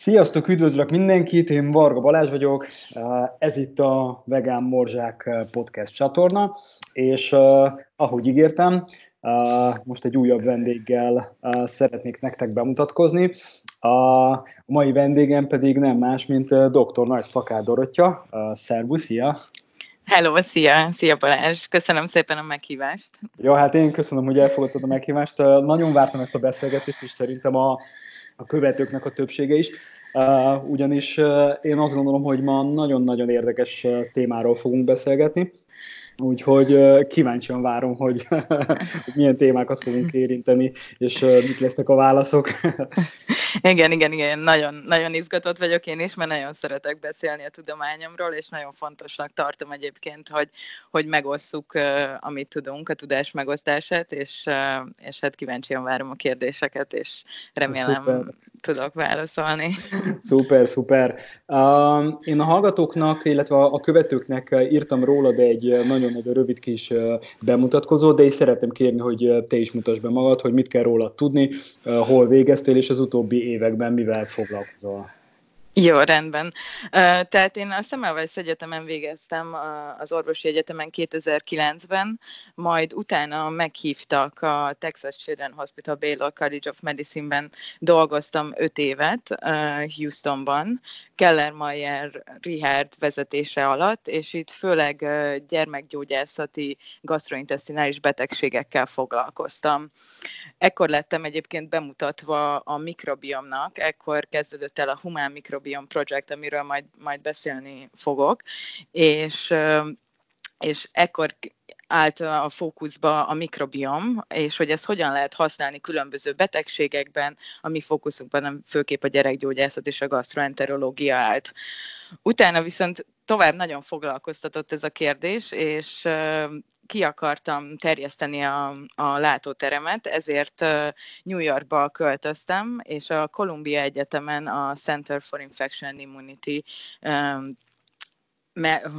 Sziasztok, üdvözlök mindenkit, én Varga Balázs vagyok, ez itt a Vegán Morzsák podcast csatorna, és ahogy ígértem, most egy újabb vendéggel szeretnék nektek bemutatkozni. A mai vendégem pedig nem más, mint dr. Nagy Szakád Dorottya. Szervusz, szia! Hello, szia! Szia Balázs! Köszönöm szépen a meghívást. Ja, hát én köszönöm, hogy elfogadtad a meghívást. Nagyon vártam ezt a beszélgetést, és szerintem a, a követőknek a többsége is. Ugyanis én azt gondolom, hogy ma nagyon-nagyon érdekes témáról fogunk beszélgetni, úgyhogy kíváncsian várom, hogy, milyen témákat fogunk érinteni, és mit lesznek a válaszok. igen, igen, igen, nagyon, nagyon izgatott vagyok én is, mert nagyon szeretek beszélni a tudományomról, és nagyon fontosnak tartom egyébként, hogy, hogy megosszuk, amit tudunk, a tudás megosztását, és, és hát kíváncsian várom a kérdéseket, és remélem Szuper. Tudok válaszolni. Szuper, szuper. Uh, én a hallgatóknak, illetve a követőknek írtam rólad egy nagyon-nagyon rövid kis bemutatkozó, de is szeretném kérni, hogy te is mutasd be magad, hogy mit kell rólad tudni, hol végeztél, és az utóbbi években mivel foglalkozol. Jó, rendben. Tehát én a Semmelweis Egyetemen végeztem az orvosi egyetemen 2009-ben, majd utána meghívtak a Texas Children's Hospital Baylor College of Medicine-ben dolgoztam öt évet Houstonban, Keller Mayer Richard vezetése alatt, és itt főleg gyermekgyógyászati gastrointestinális betegségekkel foglalkoztam. Ekkor lettem egyébként bemutatva a mikrobiomnak, ekkor kezdődött el a humán mikrobiom Microbiome Project, amiről majd, majd beszélni fogok, és, és ekkor állt a fókuszba a mikrobiom, és hogy ezt hogyan lehet használni különböző betegségekben, a mi fókuszunkban nem főképp a gyerekgyógyászat és a gastroenterológia állt. Utána viszont tovább nagyon foglalkoztatott ez a kérdés, és ki akartam terjeszteni a, a látóteremet, ezért New Yorkba költöztem, és a Columbia Egyetemen a Center for Infection and Immunity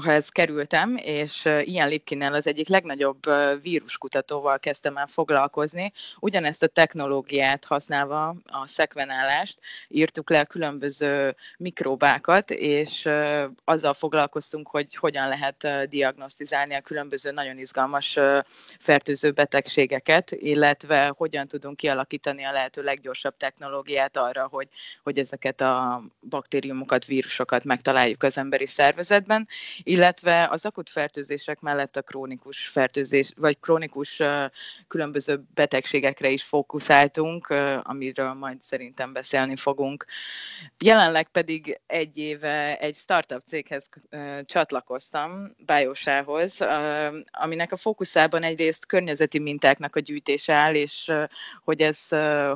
hez kerültem, és ilyen Lipkinnel az egyik legnagyobb víruskutatóval kezdtem el foglalkozni. Ugyanezt a technológiát használva, a szekvenálást, írtuk le a különböző mikróbákat, és azzal foglalkoztunk, hogy hogyan lehet diagnosztizálni a különböző nagyon izgalmas fertőző betegségeket, illetve hogyan tudunk kialakítani a lehető leggyorsabb technológiát arra, hogy, hogy ezeket a baktériumokat, vírusokat megtaláljuk az emberi szervezetben illetve az akut fertőzések mellett a krónikus fertőzés, vagy krónikus különböző betegségekre is fókuszáltunk, amiről majd szerintem beszélni fogunk. Jelenleg pedig egy éve egy startup céghez csatlakoztam, Biosához, aminek a fókuszában egyrészt környezeti mintáknak a gyűjtése áll, és hogy ez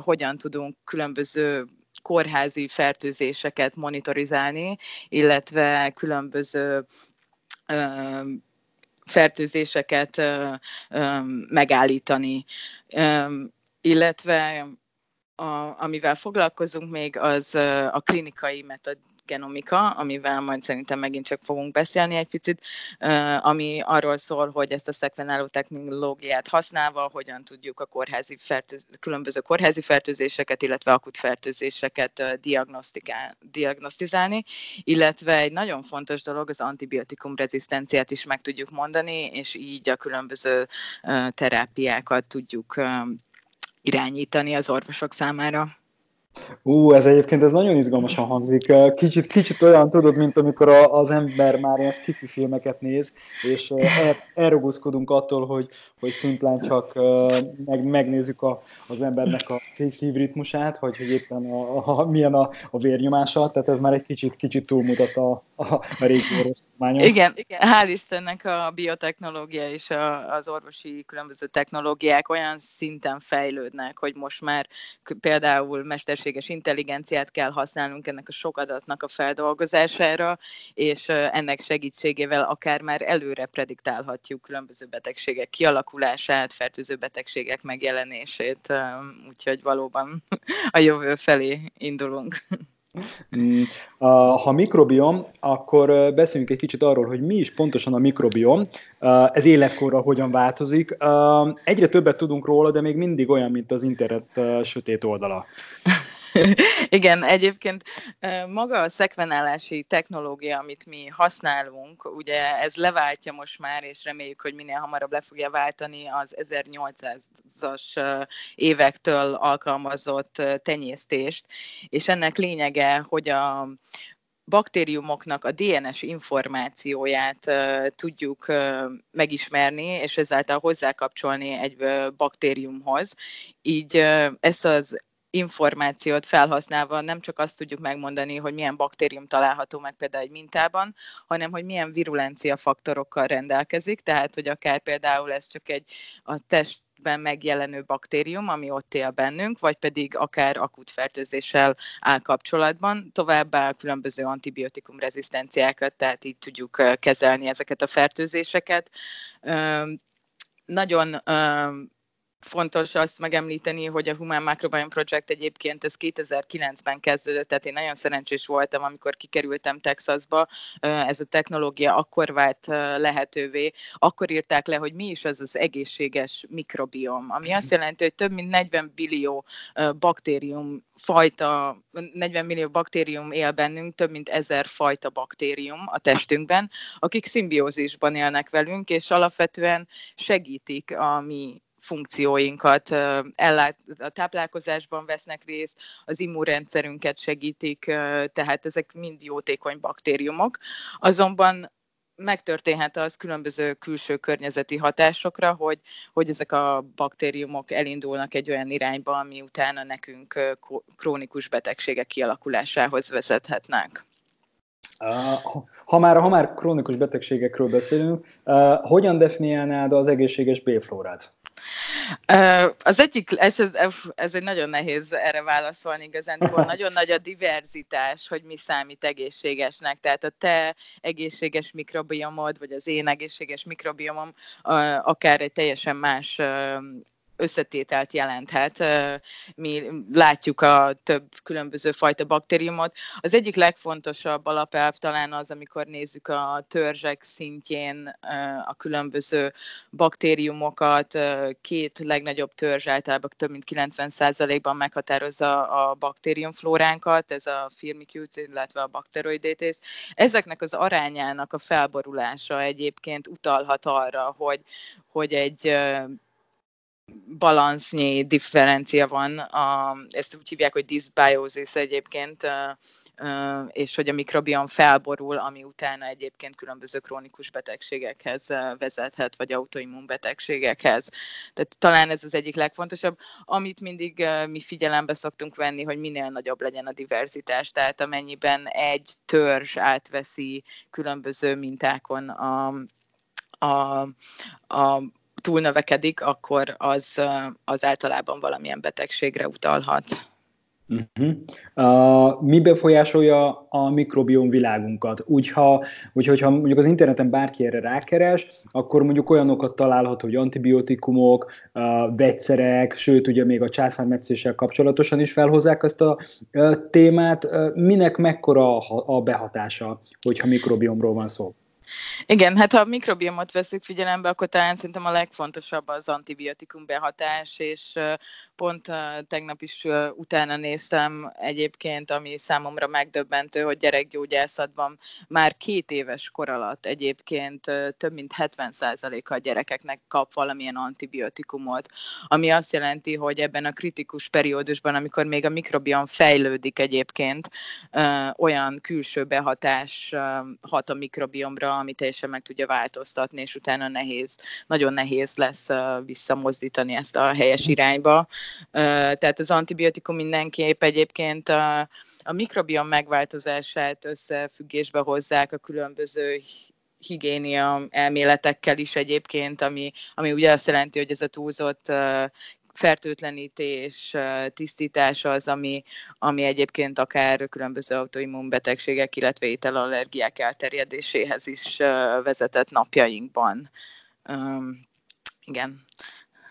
hogyan tudunk különböző kórházi fertőzéseket monitorizálni, illetve különböző fertőzéseket megállítani. Illetve a, amivel foglalkozunk még, az a klinikai metod, genomika, amivel majd szerintem megint csak fogunk beszélni egy picit, ami arról szól, hogy ezt a szekvenáló technológiát használva hogyan tudjuk a kórházi fertőz, különböző kórházi fertőzéseket, illetve akut fertőzéseket diagnosztizálni, illetve egy nagyon fontos dolog, az antibiotikum rezisztenciát is meg tudjuk mondani, és így a különböző terápiákat tudjuk irányítani az orvosok számára. Ú, ez egyébként ez nagyon izgalmasan hangzik. Kicsit, kicsit olyan tudod, mint amikor a, az ember már ilyen skifi filmeket néz, és el, elrugózkodunk attól, hogy, hogy szimplán csak meg, megnézzük a, az embernek a szívritmusát, hogy, hogy éppen a, a, milyen a, a vérnyomása, tehát ez már egy kicsit, kicsit túlmutat a, a, régi orvostudományon. Igen, igen, hál' Istennek a biotechnológia és a, az orvosi különböző technológiák olyan szinten fejlődnek, hogy most már például mesterséges intelligenciát kell használnunk ennek a sok adatnak a feldolgozására, és ennek segítségével akár már előre prediktálhatjuk különböző betegségek kialakulását, fertőző betegségek megjelenését, úgyhogy valóban a jövő felé indulunk. Mm, ha mikrobiom, akkor beszéljünk egy kicsit arról, hogy mi is pontosan a mikrobiom, ez életkorral hogyan változik. Egyre többet tudunk róla, de még mindig olyan, mint az internet sötét oldala. Igen, egyébként maga a szekvenálási technológia, amit mi használunk, ugye ez leváltja most már, és reméljük, hogy minél hamarabb le fogja váltani az 1800-as évektől alkalmazott tenyésztést, és ennek lényege, hogy a baktériumoknak a DNS információját uh, tudjuk uh, megismerni, és ezáltal hozzákapcsolni egy uh, baktériumhoz. Így ezt az információt felhasználva nem csak azt tudjuk megmondani, hogy milyen baktérium található meg például egy mintában, hanem hogy milyen virulencia faktorokkal rendelkezik, tehát hogy akár például ez csak egy a test ben megjelenő baktérium, ami ott él bennünk, vagy pedig akár akut fertőzéssel áll kapcsolatban, továbbá különböző antibiotikum rezisztenciákat, tehát így tudjuk kezelni ezeket a fertőzéseket. Nagyon fontos azt megemlíteni, hogy a Human Microbiome Project egyébként ez 2009-ben kezdődött, tehát én nagyon szerencsés voltam, amikor kikerültem Texasba. Ez a technológia akkor vált lehetővé, akkor írták le, hogy mi is az az egészséges mikrobiom, ami azt jelenti, hogy több mint 40 billió baktérium fajta, 40 millió baktérium él bennünk, több mint ezer fajta baktérium a testünkben, akik szimbiózisban élnek velünk, és alapvetően segítik a mi funkcióinkat ellát, a táplálkozásban vesznek részt, az immunrendszerünket segítik, tehát ezek mind jótékony baktériumok. Azonban megtörténhet az különböző külső környezeti hatásokra, hogy, hogy ezek a baktériumok elindulnak egy olyan irányba, ami utána nekünk krónikus betegségek kialakulásához vezethetnek. Ha már, ha már krónikus betegségekről beszélünk, hogyan definiálnád az egészséges B-flórát? Az egyik, ez, ez egy nagyon nehéz erre válaszolni igazán, nagyon nagy a diverzitás, hogy mi számít egészségesnek, tehát a te egészséges mikrobiomod, vagy az én egészséges mikrobiomom akár egy teljesen más összetételt jelenthet. Mi látjuk a több különböző fajta baktériumot. Az egyik legfontosabb alapelv talán az, amikor nézzük a törzsek szintjén a különböző baktériumokat. Két legnagyobb törzs általában több mint 90%-ban meghatározza a baktériumflóránkat, ez a Firmicutes, illetve a Bacteroidetes. Ezeknek az arányának a felborulása egyébként utalhat arra, hogy, hogy egy balansznyi differencia van, a, ezt úgy hívják, hogy dysbiosis egyébként, és hogy a mikrobiom felborul, ami utána egyébként különböző krónikus betegségekhez vezethet, vagy autoimmun betegségekhez. Tehát talán ez az egyik legfontosabb. Amit mindig mi figyelembe szoktunk venni, hogy minél nagyobb legyen a diverzitás, tehát amennyiben egy törzs átveszi különböző mintákon a, a, a túlnövekedik, akkor az, az általában valamilyen betegségre utalhat. Uh-huh. Uh, mi befolyásolja a mikrobiom világunkat? Úgy, ha, úgy, hogyha mondjuk az interneten bárki erre rákeres, akkor mondjuk olyanokat találhat, hogy antibiotikumok, uh, vegyszerek, sőt, ugye még a császármetszéssel kapcsolatosan is felhozzák ezt a uh, témát. Uh, minek mekkora a behatása, hogyha mikrobiomról van szó? Igen, hát ha a mikrobiomot veszük figyelembe, akkor talán szerintem a legfontosabb az antibiotikum behatás, és pont tegnap is utána néztem egyébként, ami számomra megdöbbentő, hogy gyerekgyógyászatban már két éves kor alatt egyébként több mint 70%-a a gyerekeknek kap valamilyen antibiotikumot, ami azt jelenti, hogy ebben a kritikus periódusban, amikor még a mikrobiom fejlődik egyébként, olyan külső behatás hat a mikrobiomra, ami teljesen meg tudja változtatni, és utána nehéz, nagyon nehéz lesz visszamozdítani ezt a helyes irányba. Tehát az antibiotikum mindenképp egyébként a, a mikrobiom megváltozását összefüggésbe hozzák a különböző higiénia elméletekkel is egyébként, ami, ami ugye azt jelenti, hogy ez a túlzott fertőtlenítés, tisztítás az, ami, ami egyébként akár különböző autoimmunbetegségek, illetve ételallergiák elterjedéséhez is vezetett napjainkban. Igen.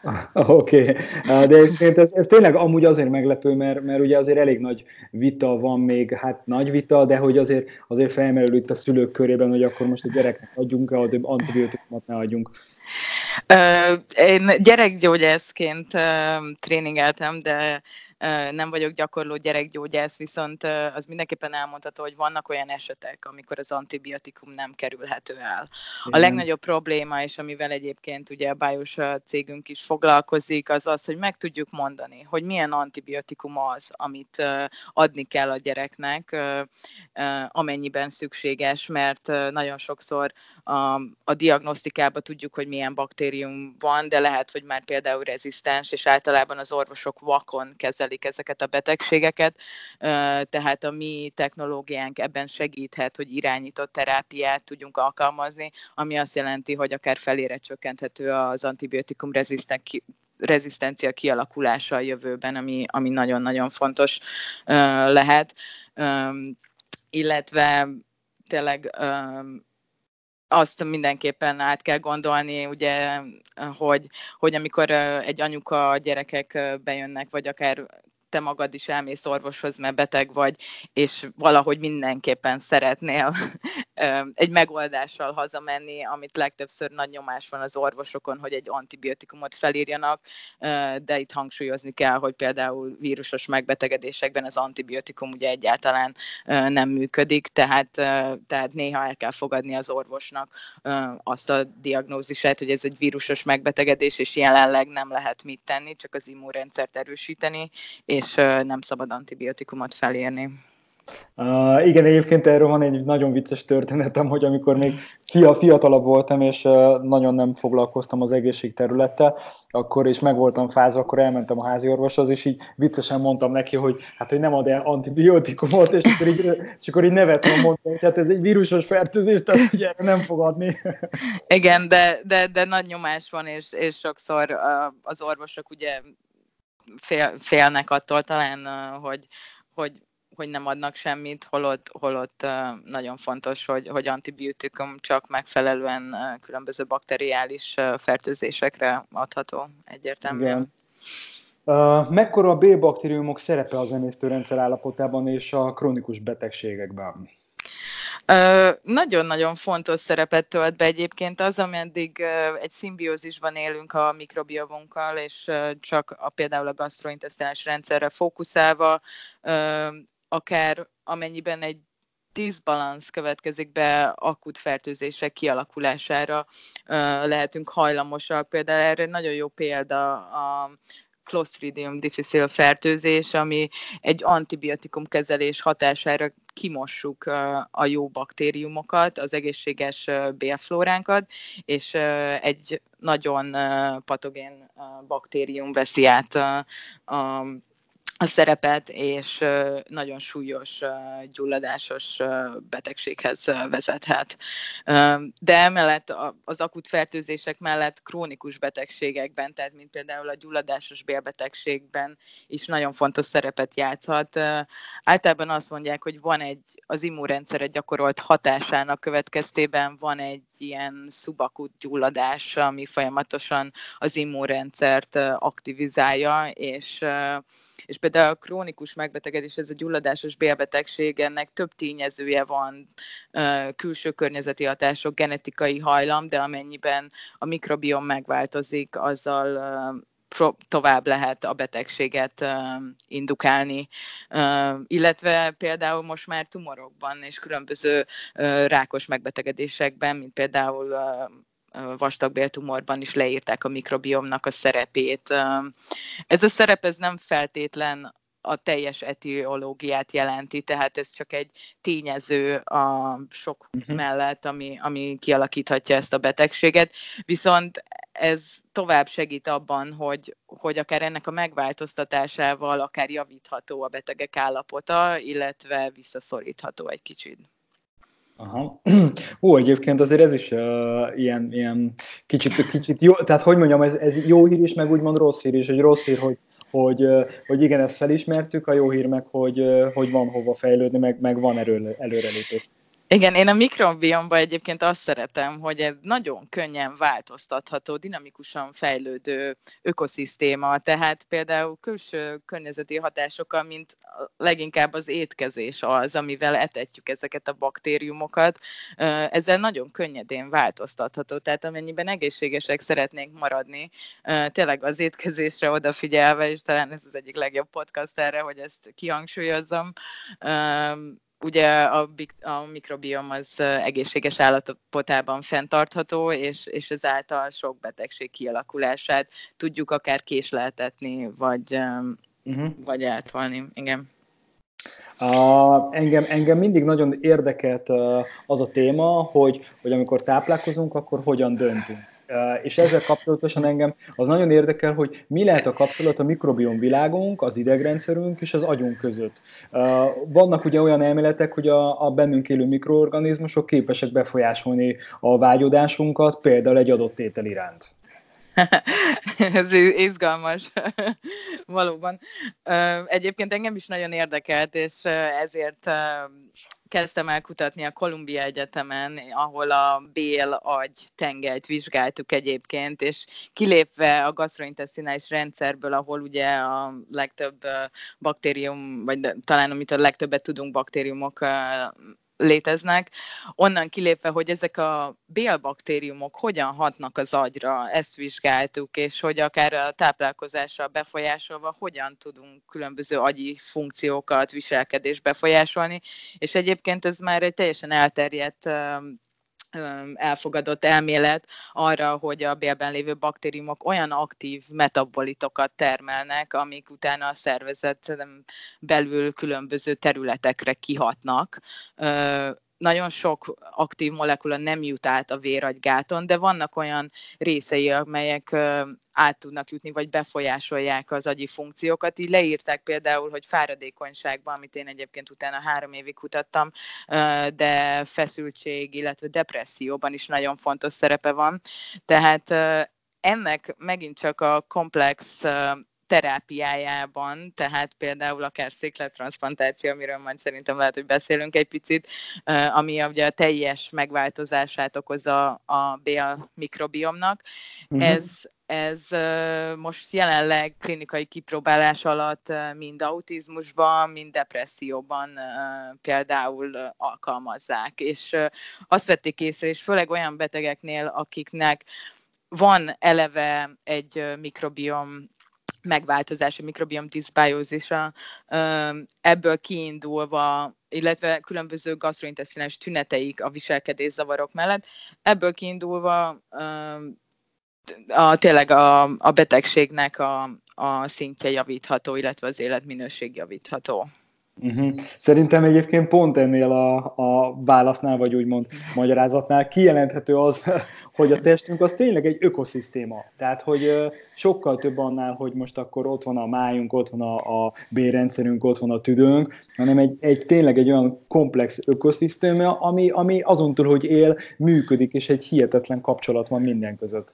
Oké, okay. de egyébként ez, ez tényleg amúgy azért meglepő, mert, mert ugye azért elég nagy vita van még, hát nagy vita, de hogy azért, azért felmerül itt a szülők körében, hogy akkor most a gyereknek adjunk-e antibiotikumot, ne adjunk. Én gyerekgyógyászként tréningeltem, de nem vagyok gyakorló gyerekgyógyász, viszont az mindenképpen elmondható, hogy vannak olyan esetek, amikor az antibiotikum nem kerülhető el. A legnagyobb probléma, és amivel egyébként ugye a Bajos cégünk is foglalkozik, az az, hogy meg tudjuk mondani, hogy milyen antibiotikum az, amit adni kell a gyereknek, amennyiben szükséges, mert nagyon sokszor a, a diagnosztikában tudjuk, hogy milyen baktérium van, de lehet, hogy már például rezisztens, és általában az orvosok vakon kezelik ezeket a betegségeket, tehát a mi technológiánk ebben segíthet, hogy irányított terápiát tudjunk alkalmazni, ami azt jelenti, hogy akár felére csökkenthető az antibiotikum rezisztencia kialakulása a jövőben, ami, ami nagyon-nagyon fontos lehet. illetve tényleg azt mindenképpen át kell gondolni, ugye, hogy, hogy amikor egy anyuka a gyerekek bejönnek, vagy akár te magad is elmész orvoshoz, mert beteg vagy, és valahogy mindenképpen szeretnél egy megoldással hazamenni, amit legtöbbször nagy nyomás van az orvosokon, hogy egy antibiotikumot felírjanak, de itt hangsúlyozni kell, hogy például vírusos megbetegedésekben az antibiotikum ugye egyáltalán nem működik, tehát, tehát néha el kell fogadni az orvosnak azt a diagnózisát, hogy ez egy vírusos megbetegedés, és jelenleg nem lehet mit tenni, csak az immunrendszert erősíteni, és nem szabad antibiotikumot felírni. Uh, igen, egyébként erről van egy nagyon vicces történetem, hogy amikor még fia, fiatalabb voltam, és uh, nagyon nem foglalkoztam az egészségterülettel, akkor is meg voltam fázva, akkor elmentem a házi orvoshoz, és így viccesen mondtam neki, hogy hát, hogy nem ad el antibiotikumot, és akkor így, és akkor így nevetve mondtam, hogy hát ez egy vírusos fertőzés, tehát ugye nem fog adni. Igen, de, de, de nagy nyomás van, és, és sokszor az orvosok ugye fél, félnek attól talán, hogy, hogy hogy nem adnak semmit, holott, holott nagyon fontos, hogy, hogy antibiotikum csak megfelelően különböző bakteriális fertőzésekre adható egyértelműen. Igen. Uh, mekkora a B-baktériumok szerepe az emésztőrendszer állapotában és a krónikus betegségekben? Nagyon-nagyon fontos szerepet tölt be egyébként az, ameddig egy szimbiózisban élünk a mikrobiomunkkal, és csak a, például a gastrointeszinális rendszerre fókuszálva, akár amennyiben egy diszbalansz következik be akut fertőzések kialakulására lehetünk hajlamosak. Például erre nagyon jó példa a Clostridium difficile fertőzés, ami egy antibiotikum kezelés hatására kimossuk a jó baktériumokat, az egészséges bélflóránkat, és egy nagyon patogén baktérium veszi át a, a a szerepet, és nagyon súlyos gyulladásos betegséghez vezethet. De emellett az akut fertőzések mellett krónikus betegségekben, tehát mint például a gyulladásos bélbetegségben is nagyon fontos szerepet játszhat. Általában azt mondják, hogy van egy az immunrendszere gyakorolt hatásának következtében van egy ilyen szubakut gyulladás, ami folyamatosan az immunrendszert aktivizálja, és, és például a krónikus megbetegedés, ez a gyulladásos bélbetegség, ennek több tényezője van, külső környezeti hatások, genetikai hajlam, de amennyiben a mikrobiom megváltozik, azzal tovább lehet a betegséget uh, indukálni, uh, illetve például most már tumorokban és különböző uh, rákos megbetegedésekben, mint például vastagbéltumorban is leírták a mikrobiomnak a szerepét. Ez a szerep ez nem feltétlen a teljes etiológiát jelenti, tehát ez csak egy tényező a sok uh-huh. mellett, ami, ami kialakíthatja ezt a betegséget. Viszont ez tovább segít abban, hogy, hogy akár ennek a megváltoztatásával akár javítható a betegek állapota, illetve visszaszorítható egy kicsit. Aha. Ó, egyébként azért ez is uh, ilyen, ilyen kicsit, kicsit jó, tehát hogy mondjam, ez, ez jó hír is, meg úgymond rossz hír is, hogy rossz hír, hogy, hogy, hogy igen, ezt felismertük, a jó hír meg, hogy, hogy van hova fejlődni, meg, meg van erő, előrelépés. Igen, én a mikrobiomban egyébként azt szeretem, hogy ez nagyon könnyen változtatható, dinamikusan fejlődő ökoszisztéma, tehát például külső környezeti hatásokkal, mint leginkább az étkezés az, amivel etetjük ezeket a baktériumokat, ezzel nagyon könnyedén változtatható, tehát amennyiben egészségesek szeretnénk maradni, tényleg az étkezésre odafigyelve, és talán ez az egyik legjobb podcast erre, hogy ezt kihangsúlyozzam, ugye a, a mikrobiom az egészséges állapotában fenntartható, és, és ezáltal sok betegség kialakulását tudjuk akár késleltetni, vagy, uh-huh. vagy eltolni. Igen. Uh, engem, engem mindig nagyon érdekelt az a téma, hogy, hogy amikor táplálkozunk, akkor hogyan döntünk. És ezzel kapcsolatosan engem az nagyon érdekel, hogy mi lehet a kapcsolat a mikrobiom világunk, az idegrendszerünk és az agyunk között. Vannak ugye olyan elméletek, hogy a, a bennünk élő mikroorganizmusok képesek befolyásolni a vágyodásunkat, például egy adott étel iránt. Ez izgalmas, valóban. Egyébként engem is nagyon érdekelt, és ezért kezdtem el kutatni a Columbia Egyetemen, ahol a bél agy tengelyt vizsgáltuk egyébként, és kilépve a gastrointestinális rendszerből, ahol ugye a legtöbb baktérium, vagy talán amit a legtöbbet tudunk baktériumok léteznek, onnan kilépve, hogy ezek a bélbaktériumok hogyan hatnak az agyra, ezt vizsgáltuk, és hogy akár a táplálkozásra befolyásolva hogyan tudunk különböző agyi funkciókat, viselkedést befolyásolni, és egyébként ez már egy teljesen elterjedt elfogadott elmélet arra, hogy a bélben lévő baktériumok olyan aktív metabolitokat termelnek, amik utána a szervezet belül különböző területekre kihatnak nagyon sok aktív molekula nem jut át a véragygáton, de vannak olyan részei, amelyek át tudnak jutni, vagy befolyásolják az agyi funkciókat. Így leírták például, hogy fáradékonyságban, amit én egyébként utána három évig kutattam, de feszültség, illetve depresszióban is nagyon fontos szerepe van. Tehát ennek megint csak a komplex terápiájában, tehát például akár széklettransplantáció, amiről majd szerintem lehet, hogy beszélünk egy picit, ami ugye a teljes megváltozását okozza a bél mikrobiomnak. Uh-huh. Ez, ez most jelenleg klinikai kipróbálás alatt mind autizmusban, mind depresszióban például alkalmazzák. És azt vették észre, és főleg olyan betegeknél, akiknek van eleve egy mikrobiom megváltozása, mikrobiom diszbájózisa, ebből kiindulva, illetve különböző gastrointeszinális tüneteik a viselkedés zavarok mellett, ebből kiindulva a, tényleg a, a betegségnek a, a szintje javítható, illetve az életminőség javítható. Uh-huh. Szerintem egyébként pont ennél a, a válasznál, vagy úgymond magyarázatnál kijelenthető az, hogy a testünk az tényleg egy ökoszisztéma. Tehát, hogy sokkal több annál, hogy most akkor ott van a májunk, ott van a, a bérrendszerünk, ott van a tüdőnk, hanem egy, egy tényleg egy olyan komplex ökoszisztéma, ami, ami azon túl, hogy él, működik, és egy hihetetlen kapcsolat van minden között.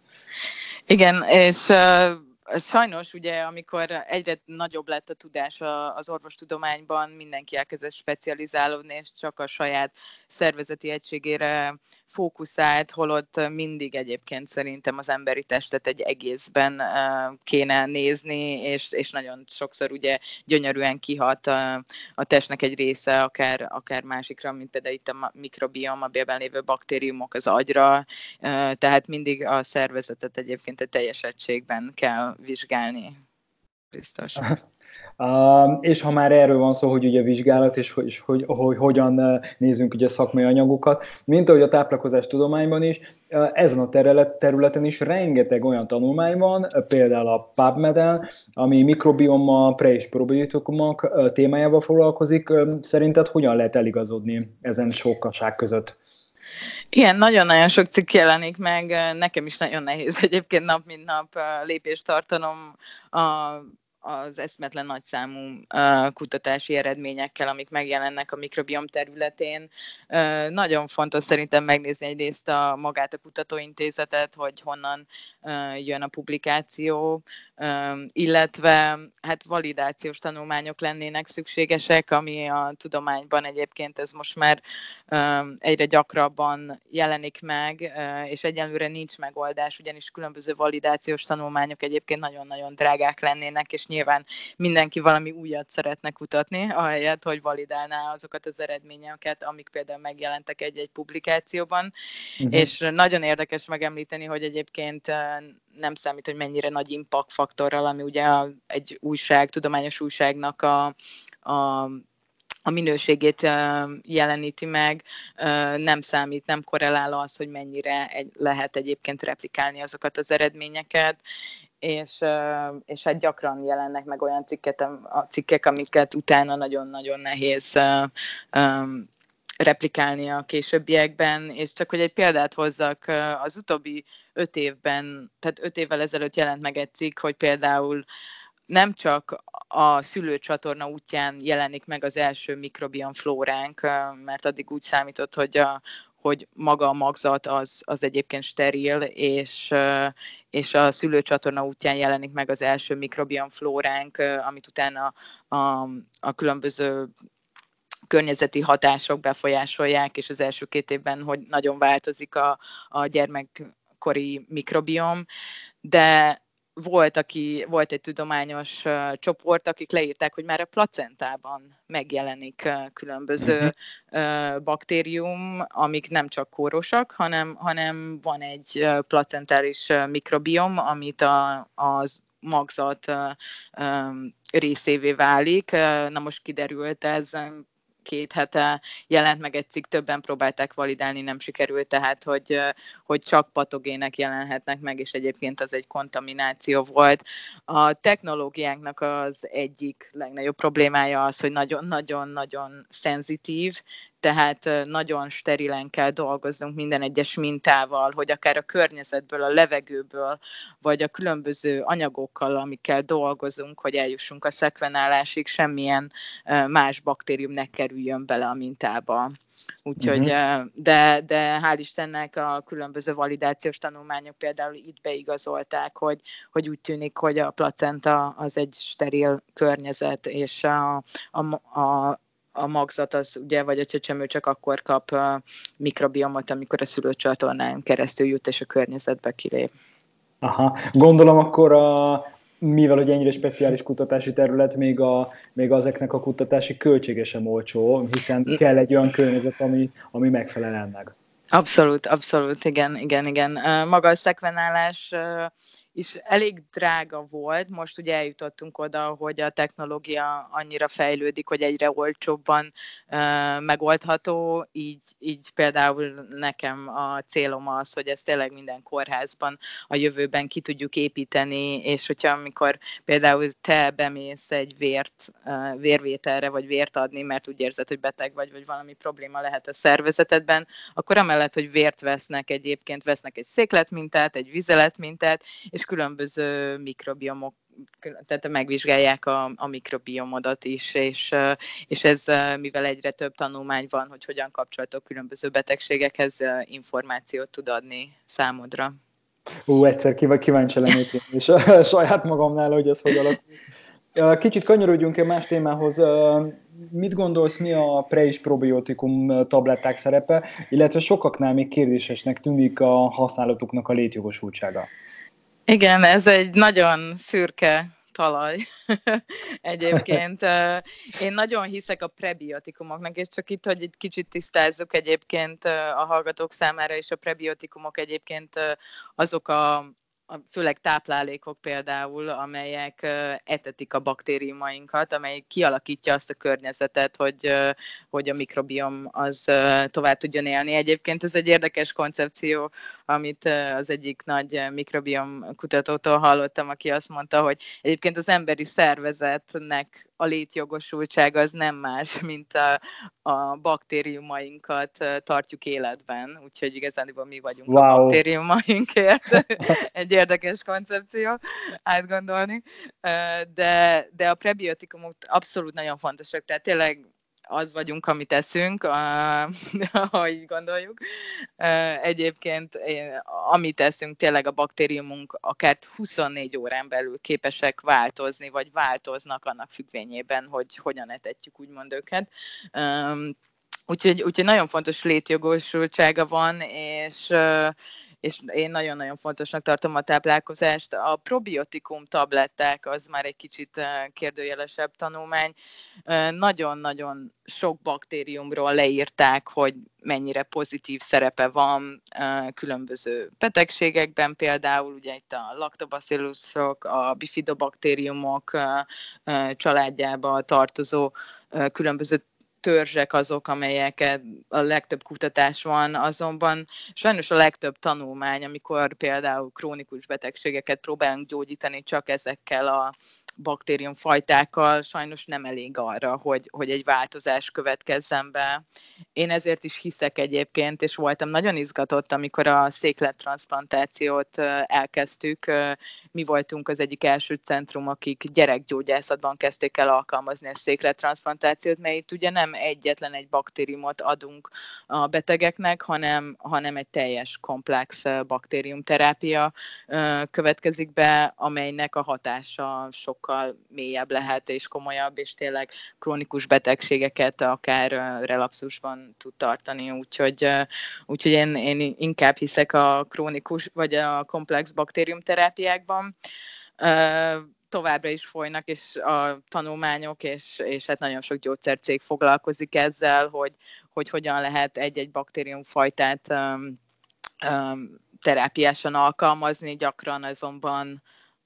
Igen, és uh sajnos ugye, amikor egyre nagyobb lett a tudás az orvostudományban, mindenki elkezdett specializálódni, és csak a saját szervezeti egységére fókuszált, holott mindig egyébként szerintem az emberi testet egy egészben kéne nézni, és, és nagyon sokszor ugye gyönyörűen kihat a, a testnek egy része, akár, akár másikra, mint például itt a mikrobiom, a bélben lévő baktériumok az agyra, tehát mindig a szervezetet egyébként egy teljes egységben kell vizsgálni. Biztos. Uh, és ha már erről van szó, hogy ugye vizsgálat, és hogy, hogy, hogy hogyan nézzünk ugye szakmai anyagokat, mint ahogy a táplálkozás tudományban is, ezen a területen is rengeteg olyan tanulmány van, például a PubMed-en, ami mikrobiommal, pre- és probiotikumok témájával foglalkozik. Szerinted hogyan lehet eligazodni ezen sokkaság között? Igen, nagyon-nagyon sok cikk jelenik meg, nekem is nagyon nehéz egyébként nap mint nap lépést tartanom a az eszmetlen nagyszámú kutatási eredményekkel, amik megjelennek a mikrobiom területén. Nagyon fontos szerintem megnézni egyrészt a magát a kutatóintézetet, hogy honnan jön a publikáció, illetve hát validációs tanulmányok lennének szükségesek, ami a tudományban egyébként ez most már egyre gyakrabban jelenik meg, és egyelőre nincs megoldás, ugyanis különböző validációs tanulmányok egyébként nagyon-nagyon drágák lennének, és nyilván mindenki valami újat szeretne kutatni, ahelyett, hogy validálná azokat az eredményeket, amik például megjelentek egy-egy publikációban. Uh-huh. És nagyon érdekes megemlíteni, hogy egyébként nem számít, hogy mennyire nagy impact faktorral, ami ugye egy újság, tudományos újságnak a, a a minőségét jeleníti meg, nem számít, nem korrelál az, hogy mennyire egy, lehet egyébként replikálni azokat az eredményeket, és, és hát gyakran jelennek meg olyan cikket, a cikkek, amiket utána nagyon-nagyon nehéz replikálni a későbbiekben, és csak hogy egy példát hozzak, az utóbbi öt évben, tehát öt évvel ezelőtt jelent meg egy cikk, hogy például nem csak a szülőcsatorna útján jelenik meg az első mikrobiom flóránk, mert addig úgy számított, hogy a, hogy maga a magzat az, az egyébként steril, és, és a szülőcsatorna útján jelenik meg az első mikrobiom flóránk, amit utána a, a különböző környezeti hatások befolyásolják, és az első két évben, hogy nagyon változik a, a gyermekkori mikrobiom, de volt, aki, volt egy tudományos uh, csoport, akik leírták, hogy már a placentában megjelenik uh, különböző uh, baktérium, amik nem csak kórosak, hanem, hanem van egy uh, placentáris uh, mikrobiom, amit a, az magzat uh, um, részévé válik. Na most kiderült ez két hete jelent meg egy cikk, többen próbálták validálni, nem sikerült, tehát hogy, hogy csak patogének jelenhetnek meg, és egyébként az egy kontamináció volt. A technológiánknak az egyik legnagyobb problémája az, hogy nagyon-nagyon-nagyon szenzitív, tehát nagyon sterilen kell dolgoznunk minden egyes mintával, hogy akár a környezetből, a levegőből, vagy a különböző anyagokkal, amikkel dolgozunk, hogy eljussunk a szekvenálásig, semmilyen más baktérium ne kerüljön bele a mintába. Úgyhogy, uh-huh. de, de hál' Istennek a különböző validációs tanulmányok például itt beigazolták, hogy, hogy úgy tűnik, hogy a placenta az egy steril környezet, és a, a, a a magzat az ugye, vagy a csecsemő csak akkor kap mikrobiomot, amikor a szülőcsatornán keresztül jut, és a környezetbe kilép. Aha, gondolom akkor a, mivel hogy ennyire speciális kutatási terület, még, a, még azeknek a kutatási költsége sem olcsó, hiszen kell egy olyan környezet, ami, ami megfelel ennek. Abszolút, abszolút, igen, igen, igen. Maga a szekvenálás is elég drága volt. Most ugye eljutottunk oda, hogy a technológia annyira fejlődik, hogy egyre olcsóbban uh, megoldható, így, így például nekem a célom az, hogy ezt tényleg minden kórházban a jövőben ki tudjuk építeni, és hogyha amikor például te bemész egy vért, uh, vérvételre, vagy vért adni, mert úgy érzed, hogy beteg vagy, vagy valami probléma lehet a szervezetedben, akkor amellett, hogy vért vesznek egyébként, vesznek egy székletmintát, egy vizeletmintát, és és különböző mikrobiomok tehát megvizsgálják a, a mikrobiomodat is, és, és ez, mivel egyre több tanulmány van, hogy hogyan kapcsolatok különböző betegségekhez, információt tud adni számodra. Ú, egyszer kíváncsi lennék én a saját magamnál, hogy ez hogy alakul. Kicsit kanyarodjunk egy más témához. Mit gondolsz, mi a pre- és probiotikum tabletták szerepe, illetve sokaknál még kérdésesnek tűnik a használatuknak a létjogosultsága? Igen, ez egy nagyon szürke talaj egyébként. Én nagyon hiszek a prebiotikumoknak, és csak itt, hogy egy kicsit tisztázzuk egyébként a hallgatók számára, és a prebiotikumok egyébként azok a főleg táplálékok például, amelyek etetik a baktériumainkat, amely kialakítja azt a környezetet, hogy, hogy a mikrobiom az tovább tudjon élni. Egyébként ez egy érdekes koncepció, amit az egyik nagy mikrobiom kutatótól hallottam, aki azt mondta, hogy egyébként az emberi szervezetnek a létjogosultság az nem más, mint a, a baktériumainkat tartjuk életben, úgyhogy igazán mi vagyunk wow. a baktériumainkért. Egy érdekes koncepció átgondolni. De, de a prebiotikumok abszolút nagyon fontosak, tehát tényleg az vagyunk, amit eszünk, ha így gondoljuk. Egyébként amit eszünk, tényleg a baktériumunk akár 24 órán belül képesek változni, vagy változnak annak függvényében, hogy hogyan etetjük úgymond őket. Úgyhogy, úgyhogy nagyon fontos létjogosultsága van, és, és én nagyon-nagyon fontosnak tartom a táplálkozást. A probiotikum tabletták az már egy kicsit kérdőjelesebb tanulmány. Nagyon-nagyon sok baktériumról leírták, hogy mennyire pozitív szerepe van különböző betegségekben, például ugye itt a lactobacillusok, a bifidobaktériumok családjába tartozó különböző törzsek azok, amelyeket a legtöbb kutatás van, azonban sajnos a legtöbb tanulmány, amikor például krónikus betegségeket próbálunk gyógyítani csak ezekkel a baktériumfajtákkal, sajnos nem elég arra, hogy, hogy egy változás következzen be. Én ezért is hiszek egyébként, és voltam nagyon izgatott, amikor a széklettransplantációt elkezdtük. Mi voltunk az egyik első centrum, akik gyerekgyógyászatban kezdték el alkalmazni a széklettransplantációt, mert itt ugye nem egyetlen egy baktériumot adunk a betegeknek, hanem, hanem egy teljes komplex baktériumterápia következik be, amelynek a hatása sokkal mélyebb lehet és komolyabb, és tényleg krónikus betegségeket akár relapszusban tud tartani, úgyhogy, úgyhogy én, én inkább hiszek a krónikus vagy a komplex baktériumterápiákban. Továbbra is folynak, és a tanulmányok, és, és hát nagyon sok gyógyszercég foglalkozik ezzel, hogy, hogy hogyan lehet egy-egy baktériumfajtát um, um, terápiásan alkalmazni, gyakran azonban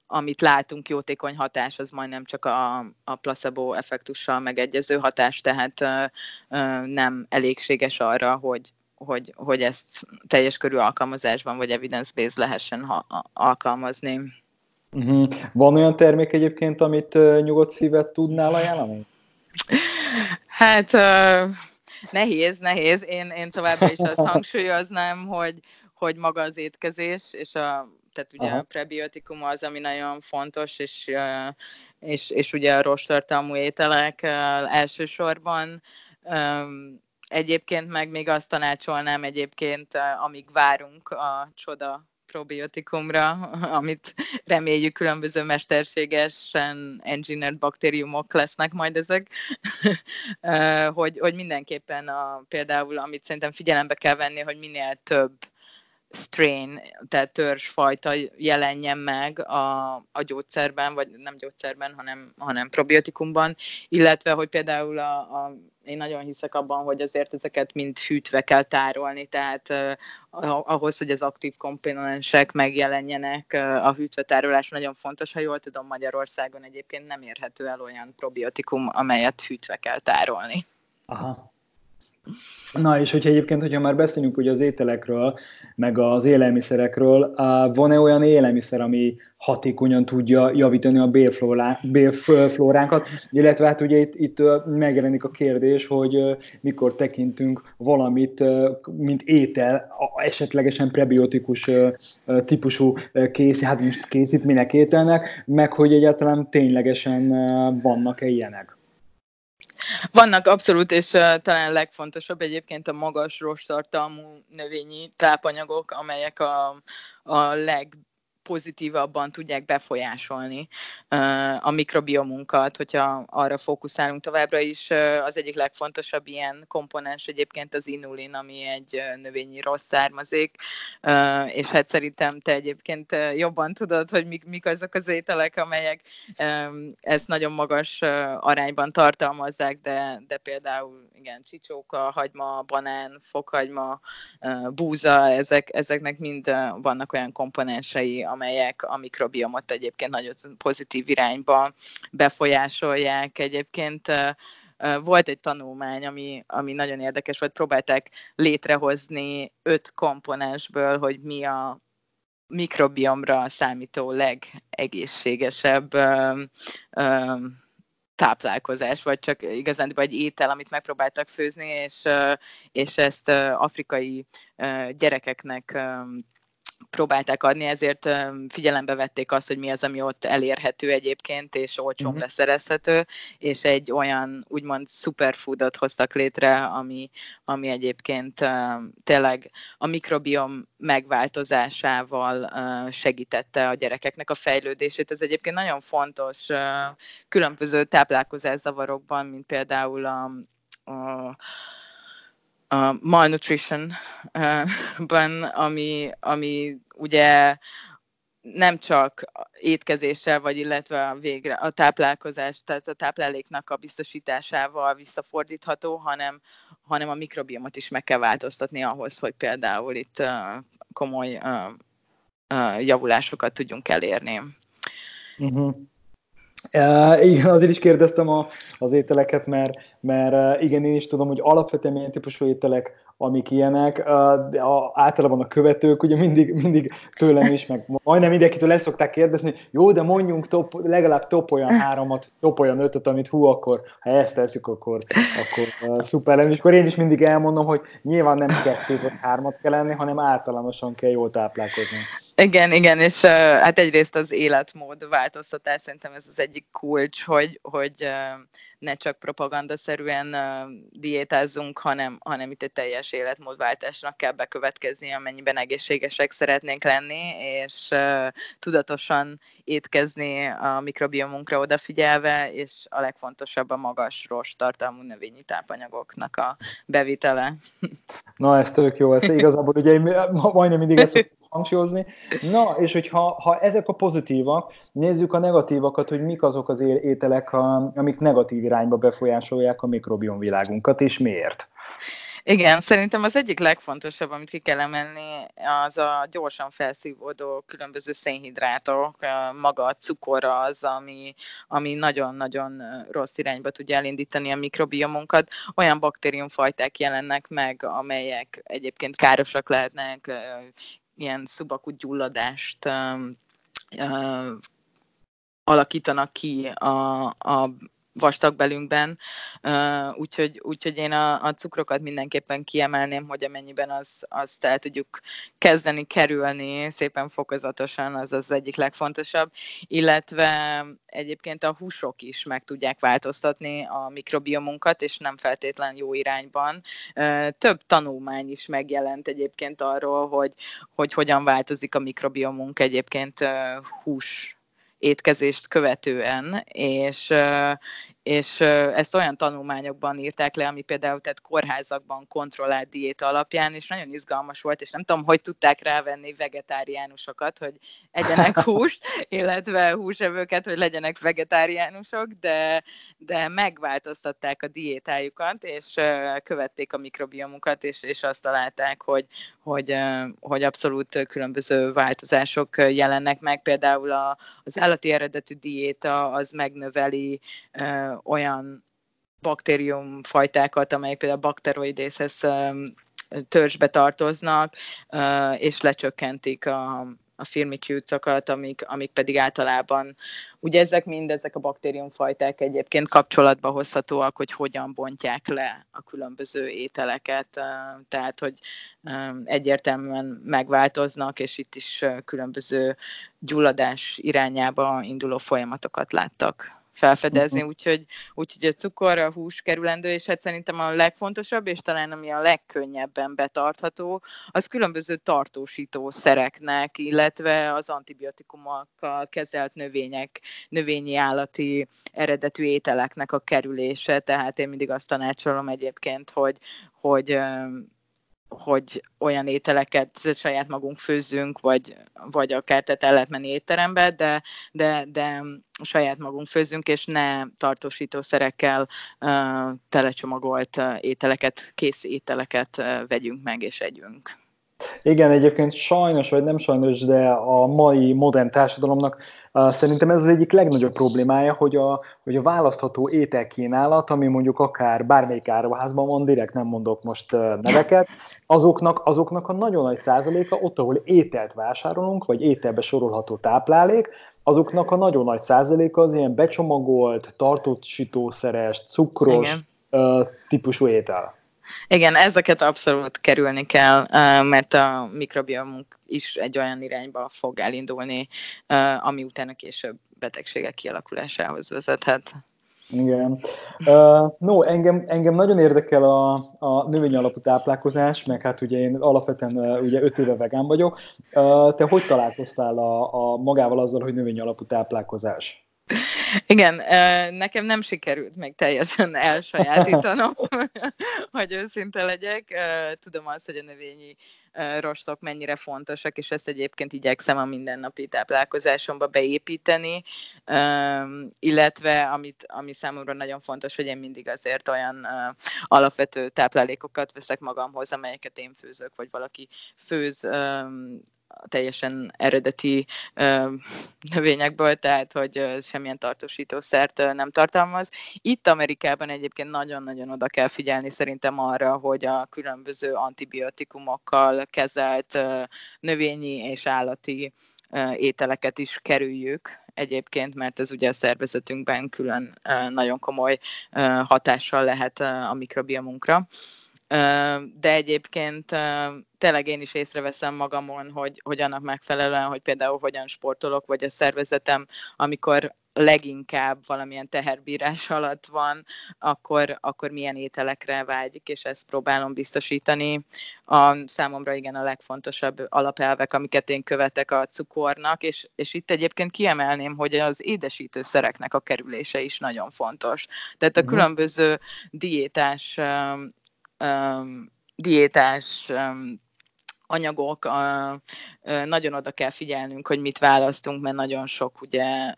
amit látunk jótékony hatás, az majdnem csak a, a placebo effektussal megegyező hatás, tehát ö, ö, nem elégséges arra, hogy, hogy, hogy ezt teljes körű alkalmazásban vagy evidence-based lehessen ha, alkalmazni. Uh-huh. Van olyan termék egyébként, amit uh, nyugodt szívet tudnál ajánlani? Hát uh, nehéz, nehéz. Én, én továbbra is azt hangsúlyoznám, hogy, hogy maga az étkezés, és a, tehát ugye Aha. a prebiotikum az, ami nagyon fontos, és, és, és ugye a rostartalmú ételek uh, elsősorban. Egyébként meg még azt tanácsolnám egyébként, amíg várunk a csoda probiotikumra, amit reméljük különböző mesterségesen engineered baktériumok lesznek majd ezek, hogy, hogy mindenképpen a, például, amit szerintem figyelembe kell venni, hogy minél több strain, tehát törzsfajta jelenjen meg a, a gyógyszerben, vagy nem gyógyszerben, hanem, hanem probiotikumban, illetve, hogy például a, a, én nagyon hiszek abban, hogy azért ezeket mind hűtve kell tárolni, tehát uh, ahhoz, hogy az aktív komponensek megjelenjenek, uh, a hűtve tárolás nagyon fontos, ha jól tudom, Magyarországon egyébként nem érhető el olyan probiotikum, amelyet hűtve kell tárolni. Aha. Na, és hogyha egyébként, hogyha már beszélünk ugye az ételekről, meg az élelmiszerekről, van-e olyan élelmiszer, ami hatékonyan tudja javítani a bélflóránkat, illetve hát ugye itt, itt megjelenik a kérdés, hogy mikor tekintünk valamit, mint étel, esetlegesen prebiotikus típusú kész, hát most készítmények ételnek, meg hogy egyáltalán ténylegesen vannak-e ilyenek. Vannak abszolút, és uh, talán legfontosabb egyébként a magas rostartalmú növényi tápanyagok, amelyek a, a leg pozitívabban tudják befolyásolni a mikrobiomunkat, hogyha arra fókuszálunk továbbra is. Az egyik legfontosabb ilyen komponens egyébként az inulin, ami egy növényi rossz származék, és hát szerintem te egyébként jobban tudod, hogy mik, azok az ételek, amelyek ezt nagyon magas arányban tartalmazzák, de, de például igen, csicsóka, hagyma, banán, fokhagyma, búza, ezek, ezeknek mind vannak olyan komponensei, amelyek a mikrobiomot egyébként nagyon pozitív irányba befolyásolják. Egyébként volt egy tanulmány, ami, ami nagyon érdekes volt, próbálták létrehozni öt komponensből, hogy mi a mikrobiomra számító legegészségesebb táplálkozás, vagy csak igazán vagy étel, amit megpróbáltak főzni, és, és ezt afrikai gyerekeknek próbálták adni, ezért figyelembe vették azt, hogy mi az, ami ott elérhető egyébként, és olcsón uh-huh. leszerezhető, és egy olyan úgymond superfoodot hoztak létre, ami, ami egyébként tényleg a mikrobiom megváltozásával segítette a gyerekeknek a fejlődését. Ez egyébként nagyon fontos különböző táplálkozászavarokban, mint például a, a a malnutrition-ban, ami, ami ugye nem csak étkezéssel, vagy illetve a végre a táplálkozás, tehát a tápláléknak a biztosításával visszafordítható, hanem, hanem a mikrobiomot is meg kell változtatni ahhoz, hogy például itt komoly javulásokat tudjunk elérni. Uh-huh. Uh, igen, azért is kérdeztem a, az ételeket, mert, mert uh, igen, én is tudom, hogy alapvetően milyen típusú ételek, amik ilyenek, uh, de a, általában a követők ugye mindig, mindig tőlem is, meg majdnem mindenkitől ezt szokták kérdezni, jó, de mondjunk top, legalább top olyan háromat, top olyan ötöt, amit hú, akkor ha ezt tesszük, akkor, akkor uh, szuper lenne. És akkor én is mindig elmondom, hogy nyilván nem kettőt vagy hármat kell enni, hanem általánosan kell jól táplálkozni. Igen, igen, és uh, hát egyrészt az életmód változtatás, szerintem ez az egyik kulcs, hogy, hogy uh, ne csak propagandaszerűen uh, diétázzunk, hanem, hanem itt egy teljes életmódváltásnak kell bekövetkezni, amennyiben egészségesek szeretnénk lenni, és uh, tudatosan étkezni a mikrobiomunkra odafigyelve, és a legfontosabb a magas rost tartalmú növényi tápanyagoknak a bevitele. Na, ez tök jó, ez igazából ugye majdnem mindig ezt hangsúlyozni. Na, és hogyha ha ezek a pozitívak, nézzük a negatívakat, hogy mik azok az ételek, amik negatív irányba befolyásolják a mikrobiom világunkat, és miért? Igen, szerintem az egyik legfontosabb, amit ki kell emelni, az a gyorsan felszívódó különböző szénhidrátok, maga a cukor az, ami, ami nagyon-nagyon rossz irányba tudja elindítani a mikrobiomunkat. Olyan baktériumfajták jelennek meg, amelyek egyébként károsak lehetnek, ilyen szubakú gyulladást alakítanak ki a, a vastagbelünkben, úgyhogy, úgyhogy én a, a cukrokat mindenképpen kiemelném, hogy amennyiben az, azt el tudjuk kezdeni kerülni szépen fokozatosan, az az egyik legfontosabb, illetve egyébként a húsok is meg tudják változtatni a mikrobiomunkat, és nem feltétlen jó irányban. Több tanulmány is megjelent egyébként arról, hogy, hogy hogyan változik a mikrobiomunk egyébként hús étkezést követően, és, és ezt olyan tanulmányokban írták le, ami például tehát kórházakban kontrollált diéta alapján, és nagyon izgalmas volt, és nem tudom, hogy tudták rávenni vegetáriánusokat, hogy egyenek húst, illetve húsevőket, hogy legyenek vegetáriánusok, de, de megváltoztatták a diétájukat, és követték a mikrobiomukat, és, és azt találták, hogy, hogy, hogy abszolút különböző változások jelennek meg. Például a, az állati eredetű diéta az megnöveli olyan baktériumfajtákat, amelyek például a bakteroidészhez törzsbe tartoznak, és lecsökkentik a, a firmicutes amik, amik pedig általában, ugye ezek mind, ezek a baktériumfajták egyébként kapcsolatba hozhatóak, hogy hogyan bontják le a különböző ételeket, tehát hogy egyértelműen megváltoznak, és itt is különböző gyulladás irányába induló folyamatokat láttak felfedezni, uh-huh. úgyhogy, úgyhogy a cukor, a hús kerülendő, és hát szerintem a legfontosabb, és talán ami a legkönnyebben betartható, az különböző tartósító szereknek, illetve az antibiotikumokkal kezelt növények, növényi állati eredetű ételeknek a kerülése, tehát én mindig azt tanácsolom egyébként, hogy, hogy hogy olyan ételeket saját magunk főzzünk, vagy, vagy akár tehát el lehet menni étterembe, de, de, de saját magunk főzzünk, és ne tartósítószerekkel uh, telecsomagolt ételeket, kész ételeket vegyünk meg és együnk. Igen, egyébként sajnos, vagy nem sajnos, de a mai modern társadalomnak uh, szerintem ez az egyik legnagyobb problémája, hogy a, hogy a választható ételkínálat, ami mondjuk akár bármelyik áruházban van, direkt nem mondok most uh, neveket, azoknak, azoknak a nagyon nagy százaléka, ott, ahol ételt vásárolunk, vagy ételbe sorolható táplálék, azoknak a nagyon nagy százaléka az ilyen becsomagolt, tartósítószeres, cukros uh, típusú étel. Igen, ezeket abszolút kerülni kell, mert a mikrobiomunk is egy olyan irányba fog elindulni, ami utána később betegségek kialakulásához vezethet. Igen. No, engem, engem nagyon érdekel a, a növény alapú táplálkozás, meg hát ugye én alapvetően ugye öt éve vegán vagyok. Te hogy találkoztál a, a magával azzal, hogy növény alapú táplálkozás? Igen, nekem nem sikerült még teljesen elsajátítanom, hogy őszinte legyek. Tudom azt, hogy a növényi rostok mennyire fontosak, és ezt egyébként igyekszem a mindennapi táplálkozásomba beépíteni, illetve amit, ami számomra nagyon fontos, hogy én mindig azért olyan alapvető táplálékokat veszek magamhoz, amelyeket én főzök, vagy valaki főz teljesen eredeti ö, növényekből, tehát hogy ö, semmilyen tartósítószert ö, nem tartalmaz. Itt Amerikában egyébként nagyon-nagyon oda kell figyelni szerintem arra, hogy a különböző antibiotikumokkal kezelt ö, növényi és állati ö, ételeket is kerüljük egyébként, mert ez ugye a szervezetünkben külön ö, nagyon komoly ö, hatással lehet ö, a mikrobiomunkra de egyébként tényleg én is észreveszem magamon, hogy, hogy annak megfelelően, hogy például hogyan sportolok, vagy a szervezetem, amikor leginkább valamilyen teherbírás alatt van, akkor, akkor milyen ételekre vágyik, és ezt próbálom biztosítani. A, számomra igen a legfontosabb alapelvek, amiket én követek a cukornak, és, és itt egyébként kiemelném, hogy az édesítőszereknek a kerülése is nagyon fontos. Tehát a uh-huh. különböző diétás um, diétás um, anyagok, nagyon oda kell figyelnünk, hogy mit választunk, mert nagyon sok ugye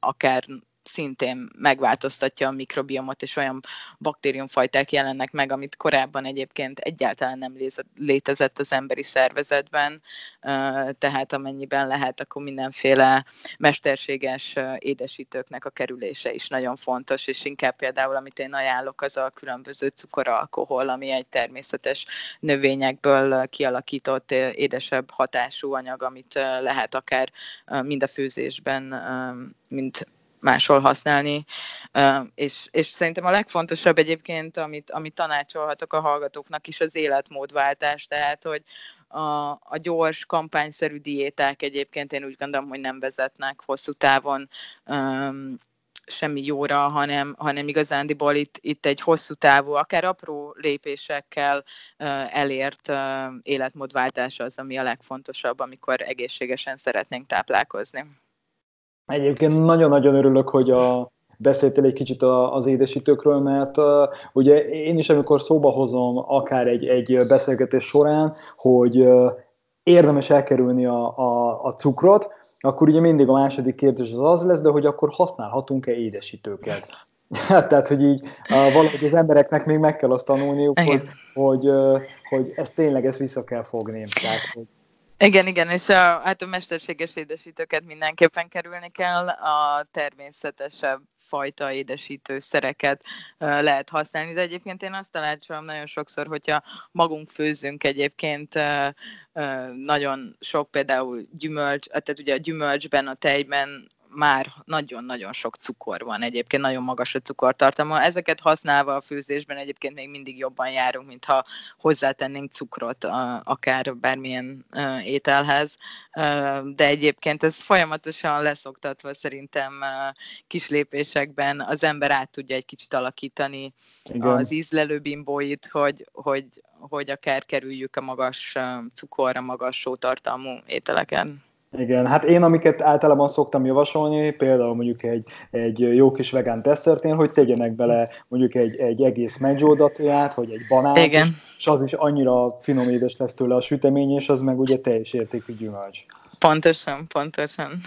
akár szintén megváltoztatja a mikrobiomot, és olyan baktériumfajták jelennek meg, amit korábban egyébként egyáltalán nem létezett az emberi szervezetben, tehát amennyiben lehet, akkor mindenféle mesterséges édesítőknek a kerülése is nagyon fontos, és inkább például, amit én ajánlok, az a különböző cukoralkohol, ami egy természetes növényekből kialakított édesebb hatású anyag, amit lehet akár mind a főzésben, mind máshol használni. És, és szerintem a legfontosabb egyébként, amit, amit tanácsolhatok a hallgatóknak is, az életmódváltás, tehát hogy a, a gyors, kampányszerű diéták egyébként én úgy gondolom, hogy nem vezetnek hosszú távon um, semmi jóra, hanem, hanem igazándiból itt, itt egy hosszú távú, akár apró lépésekkel uh, elért uh, életmódváltás az, ami a legfontosabb, amikor egészségesen szeretnénk táplálkozni. Egyébként nagyon-nagyon örülök, hogy a, beszéltél egy kicsit az édesítőkről, mert uh, ugye én is, amikor szóba hozom akár egy, egy beszélgetés során, hogy uh, érdemes elkerülni a, a, a cukrot, akkor ugye mindig a második kérdés az az lesz, de hogy akkor használhatunk-e édesítőket? Hát, tehát, hogy így uh, valahogy az embereknek még meg kell azt tanulniuk, hogy, hogy, uh, hogy ezt tényleg ezt vissza kell fogni. Tehát, hogy igen, igen, és a, hát a mesterséges édesítőket mindenképpen kerülni kell, a természetesebb fajta édesítő szereket uh, lehet használni, de egyébként én azt tanácsolom nagyon sokszor, hogyha magunk főzünk egyébként nagyon sok például gyümölcs, tehát ugye a gyümölcsben, a tejben már nagyon-nagyon sok cukor van egyébként, nagyon magas a cukortartalma. Ezeket használva a főzésben egyébként még mindig jobban járunk, mintha hozzátennénk cukrot akár bármilyen ételhez, de egyébként ez folyamatosan leszoktatva szerintem kis lépésekben az ember át tudja egy kicsit alakítani Igen. az ízlelő bimbóit, hogy, hogy, hogy akár kerüljük a magas cukorra, magas sótartalmú ételeken. Igen, hát én amiket általában szoktam javasolni, például mondjuk egy, egy jó kis vegán desszertén, hogy tegyenek bele mondjuk egy, egy egész megzsódatóját, vagy egy banát, Igen. és az is annyira finom édes lesz tőle a sütemény, és az meg ugye teljes értékű gyümölcs. Pontosan, pontosan.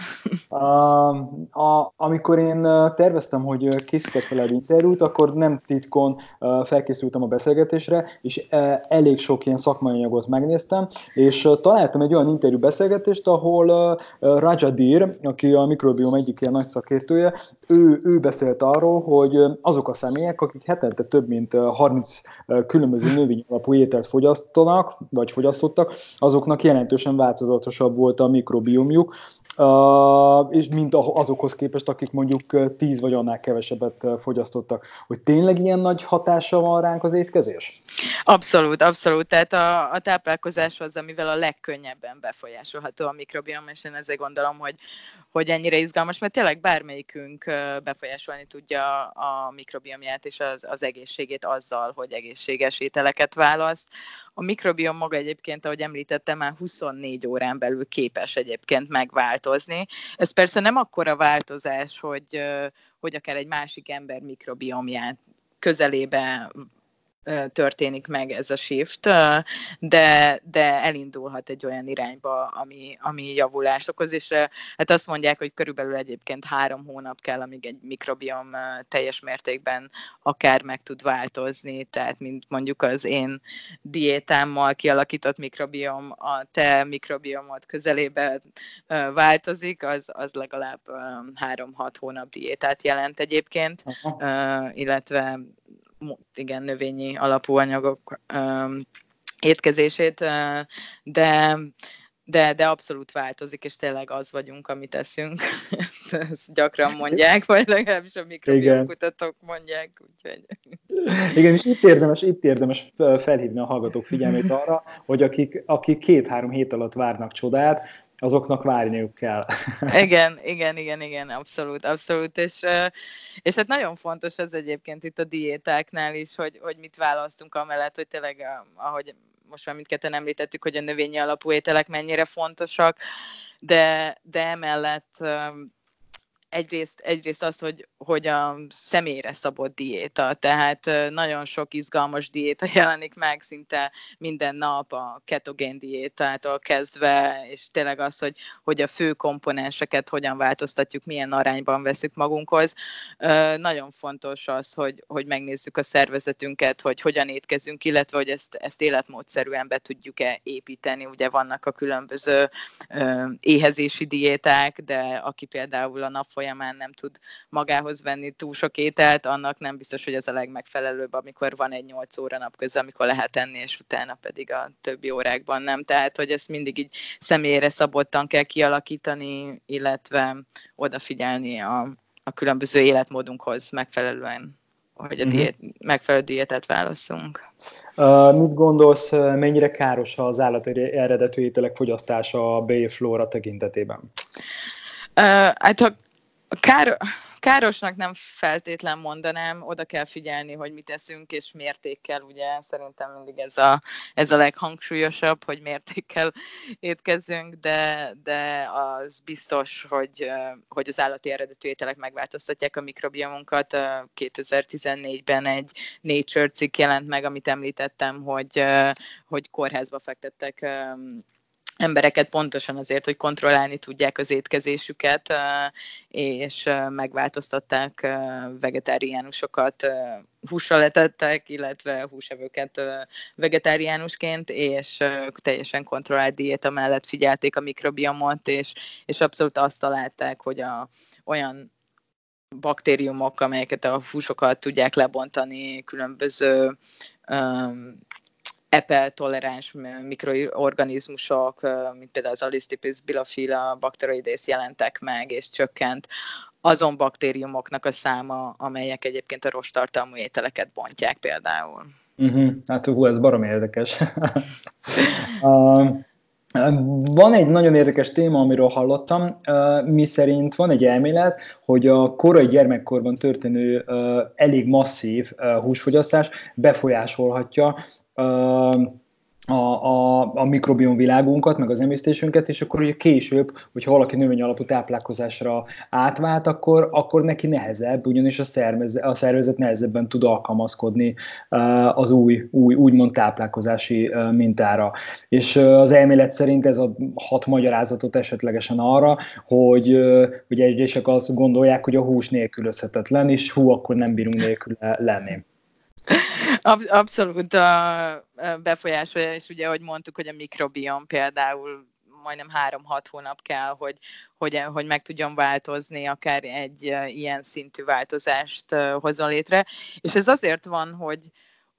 A, a, amikor én terveztem, hogy készítek vele egy interjút, akkor nem titkon felkészültem a beszélgetésre, és elég sok ilyen szakmai anyagot megnéztem, és találtam egy olyan interjú beszélgetést, ahol Rajadir, aki a mikrobiom egyik ilyen nagy szakértője, ő, ő beszélt arról, hogy azok a személyek, akik hetente több mint 30 különböző növény alapú ételt fogyasztanak, vagy fogyasztottak, azoknak jelentősen változatosabb volt a mikrobiomjuk, és mint azokhoz képest, akik mondjuk 10 vagy annál kevesebbet fogyasztottak. Hogy tényleg ilyen nagy hatása van ránk az étkezés? Abszolút, abszolút. Tehát a, a táplálkozás az, amivel a legkönnyebben befolyásolható a mikrobiom, és én ezért gondolom, hogy, hogy ennyire izgalmas, mert tényleg bármelyikünk befolyásolni tudja a mikrobiomját és az, az egészségét azzal, hogy egészséges ételeket választ. A mikrobiom maga egyébként, ahogy említettem, már 24 órán belül képes egyébként megváltozni. Ez persze nem akkora változás, hogy, hogy akár egy másik ember mikrobiomját közelébe történik meg ez a shift, de, de elindulhat egy olyan irányba, ami, ami javulást okoz, és hát azt mondják, hogy körülbelül egyébként három hónap kell, amíg egy mikrobiom teljes mértékben akár meg tud változni, tehát mint mondjuk az én diétámmal kialakított mikrobiom a te mikrobiomot közelébe változik, az, az legalább három-hat hónap diétát jelent egyébként, Aha. illetve igen, növényi alapú anyagok étkezését, de de, de abszolút változik, és tényleg az vagyunk, amit eszünk. Ezt gyakran mondják, vagy legalábbis a mikrobiomkutatók mondják. Úgyhogy... Igen, és itt érdemes, itt érdemes felhívni a hallgatók figyelmét arra, hogy akik, akik két-három hét alatt várnak csodát, azoknak várniuk kell. igen, igen, igen, igen, abszolút, abszolút, és, és hát nagyon fontos ez egyébként itt a diétáknál is, hogy, hogy mit választunk amellett, hogy tényleg, ahogy most már mindketten említettük, hogy a növényi alapú ételek mennyire fontosak, de, de emellett egyrészt, egyrészt az, hogy, hogy a személyre szabott diéta, tehát nagyon sok izgalmas diéta jelenik meg szinte minden nap, a ketogén diétától kezdve, és tényleg az, hogy, hogy a fő komponenseket hogyan változtatjuk, milyen arányban veszük magunkhoz. Nagyon fontos az, hogy, hogy megnézzük a szervezetünket, hogy hogyan étkezünk, illetve hogy ezt, ezt életmódszerűen be tudjuk-e építeni. Ugye vannak a különböző éhezési diéták, de aki például a nap nem tud magához venni túl sok ételt, annak nem biztos, hogy ez a legmegfelelőbb, amikor van egy 8 óra napközi, amikor lehet enni, és utána pedig a többi órákban nem. Tehát, hogy ezt mindig így személyre szabottan kell kialakítani, illetve odafigyelni a, a különböző életmódunkhoz megfelelően hogy a mhm. diét, uh-huh. megfelelő diétát válaszunk. Uh, mit gondolsz, mennyire káros az állati eredetű ételek fogyasztása a B-flóra tekintetében? Uh, hát ha Kár, károsnak nem feltétlen mondanám, oda kell figyelni, hogy mit eszünk, és mértékkel, ugye szerintem mindig ez a, ez a leghangsúlyosabb, hogy mértékkel étkezzünk, de, de az biztos, hogy, hogy az állati eredetű ételek megváltoztatják a mikrobiomunkat. 2014-ben egy Nature cikk jelent meg, amit említettem, hogy, hogy kórházba fektettek embereket pontosan azért, hogy kontrollálni tudják az étkezésüket, és megváltoztatták vegetáriánusokat, húsra letettek, illetve húsevőket vegetáriánusként, és teljesen kontrollált diéta mellett figyelték a mikrobiomot, és, és abszolút azt találták, hogy a, olyan baktériumok, amelyeket a húsokat tudják lebontani, különböző um, EPE toleráns mikroorganizmusok, mint például az Alistipis bilofila bakteroidész jelentek meg, és csökkent azon baktériumoknak a száma, amelyek egyébként a rostartalmú ételeket bontják például. Uh-huh. Hát hú, ez barom érdekes. uh, van egy nagyon érdekes téma, amiről hallottam, mi szerint van egy elmélet, hogy a korai gyermekkorban történő elég masszív húsfogyasztás befolyásolhatja a, a, a mikrobiom világunkat, meg az emésztésünket, és akkor ugye később, hogyha valaki növény alapú táplálkozásra átvált, akkor, akkor neki nehezebb, ugyanis a, szervezet, a szervezet nehezebben tud alkalmazkodni az új, új úgymond táplálkozási mintára. És az elmélet szerint ez a hat magyarázatot esetlegesen arra, hogy ugye egyesek azt gondolják, hogy a hús nélkülözhetetlen, és hú, akkor nem bírunk nélkül lenni. Abszolút a befolyásolja, és ugye, ahogy mondtuk, hogy a mikrobiom például majdnem három-hat hónap kell, hogy, hogy, hogy meg tudjon változni, akár egy ilyen szintű változást hozzon létre. És ez azért van, hogy,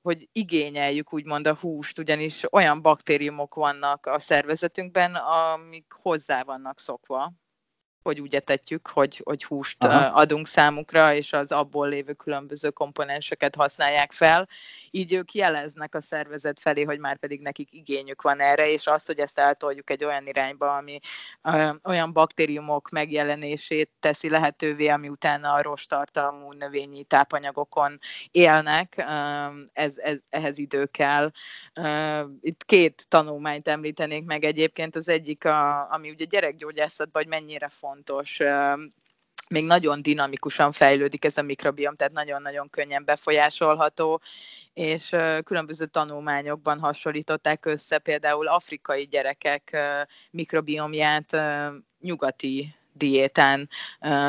hogy igényeljük úgymond a húst, ugyanis olyan baktériumok vannak a szervezetünkben, amik hozzá vannak szokva hogy úgy etetjük, hogy, hogy húst Aha. adunk számukra, és az abból lévő különböző komponenseket használják fel. Így ők jeleznek a szervezet felé, hogy már pedig nekik igényük van erre, és azt, hogy ezt eltoljuk egy olyan irányba, ami ö, olyan baktériumok megjelenését teszi lehetővé, ami utána a rostartalmú növényi tápanyagokon élnek, ö, ez, ez, ehhez idő kell. Ö, itt két tanulmányt említenék meg egyébként, az egyik, a, ami ugye gyerekgyógyászatban, hogy mennyire fontos, fontos még nagyon dinamikusan fejlődik ez a mikrobiom, tehát nagyon-nagyon könnyen befolyásolható, és különböző tanulmányokban hasonlították össze például afrikai gyerekek mikrobiomját nyugati diétán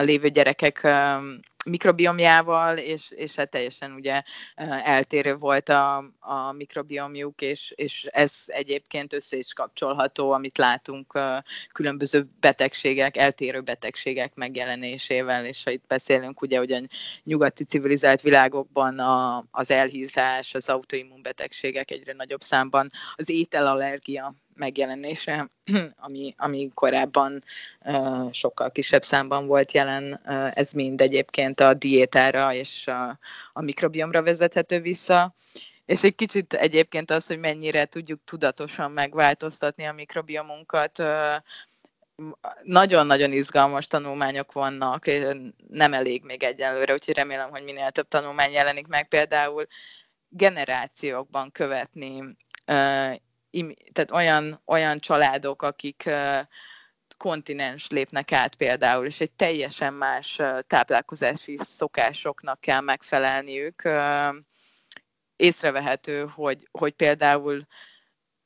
lévő gyerekek mikrobiomjával, és, és hát teljesen ugye eltérő volt a, a mikrobiomjuk, és, és ez egyébként össze is kapcsolható, amit látunk különböző betegségek, eltérő betegségek megjelenésével, és ha itt beszélünk ugye, hogy a nyugati civilizált világokban a, az elhízás, az autoimmunbetegségek egyre nagyobb számban, az ételallergia megjelenése, ami, ami korábban uh, sokkal kisebb számban volt jelen, uh, ez mind egyébként a diétára és a, a mikrobiomra vezethető vissza. És egy kicsit egyébként az, hogy mennyire tudjuk tudatosan megváltoztatni a mikrobiomunkat, nagyon-nagyon izgalmas tanulmányok vannak, nem elég még egyelőre, úgyhogy remélem, hogy minél több tanulmány jelenik meg, például generációkban követni tehát olyan, olyan családok, akik kontinens lépnek át például, és egy teljesen más táplálkozási szokásoknak kell megfelelniük. Észrevehető, hogy, hogy például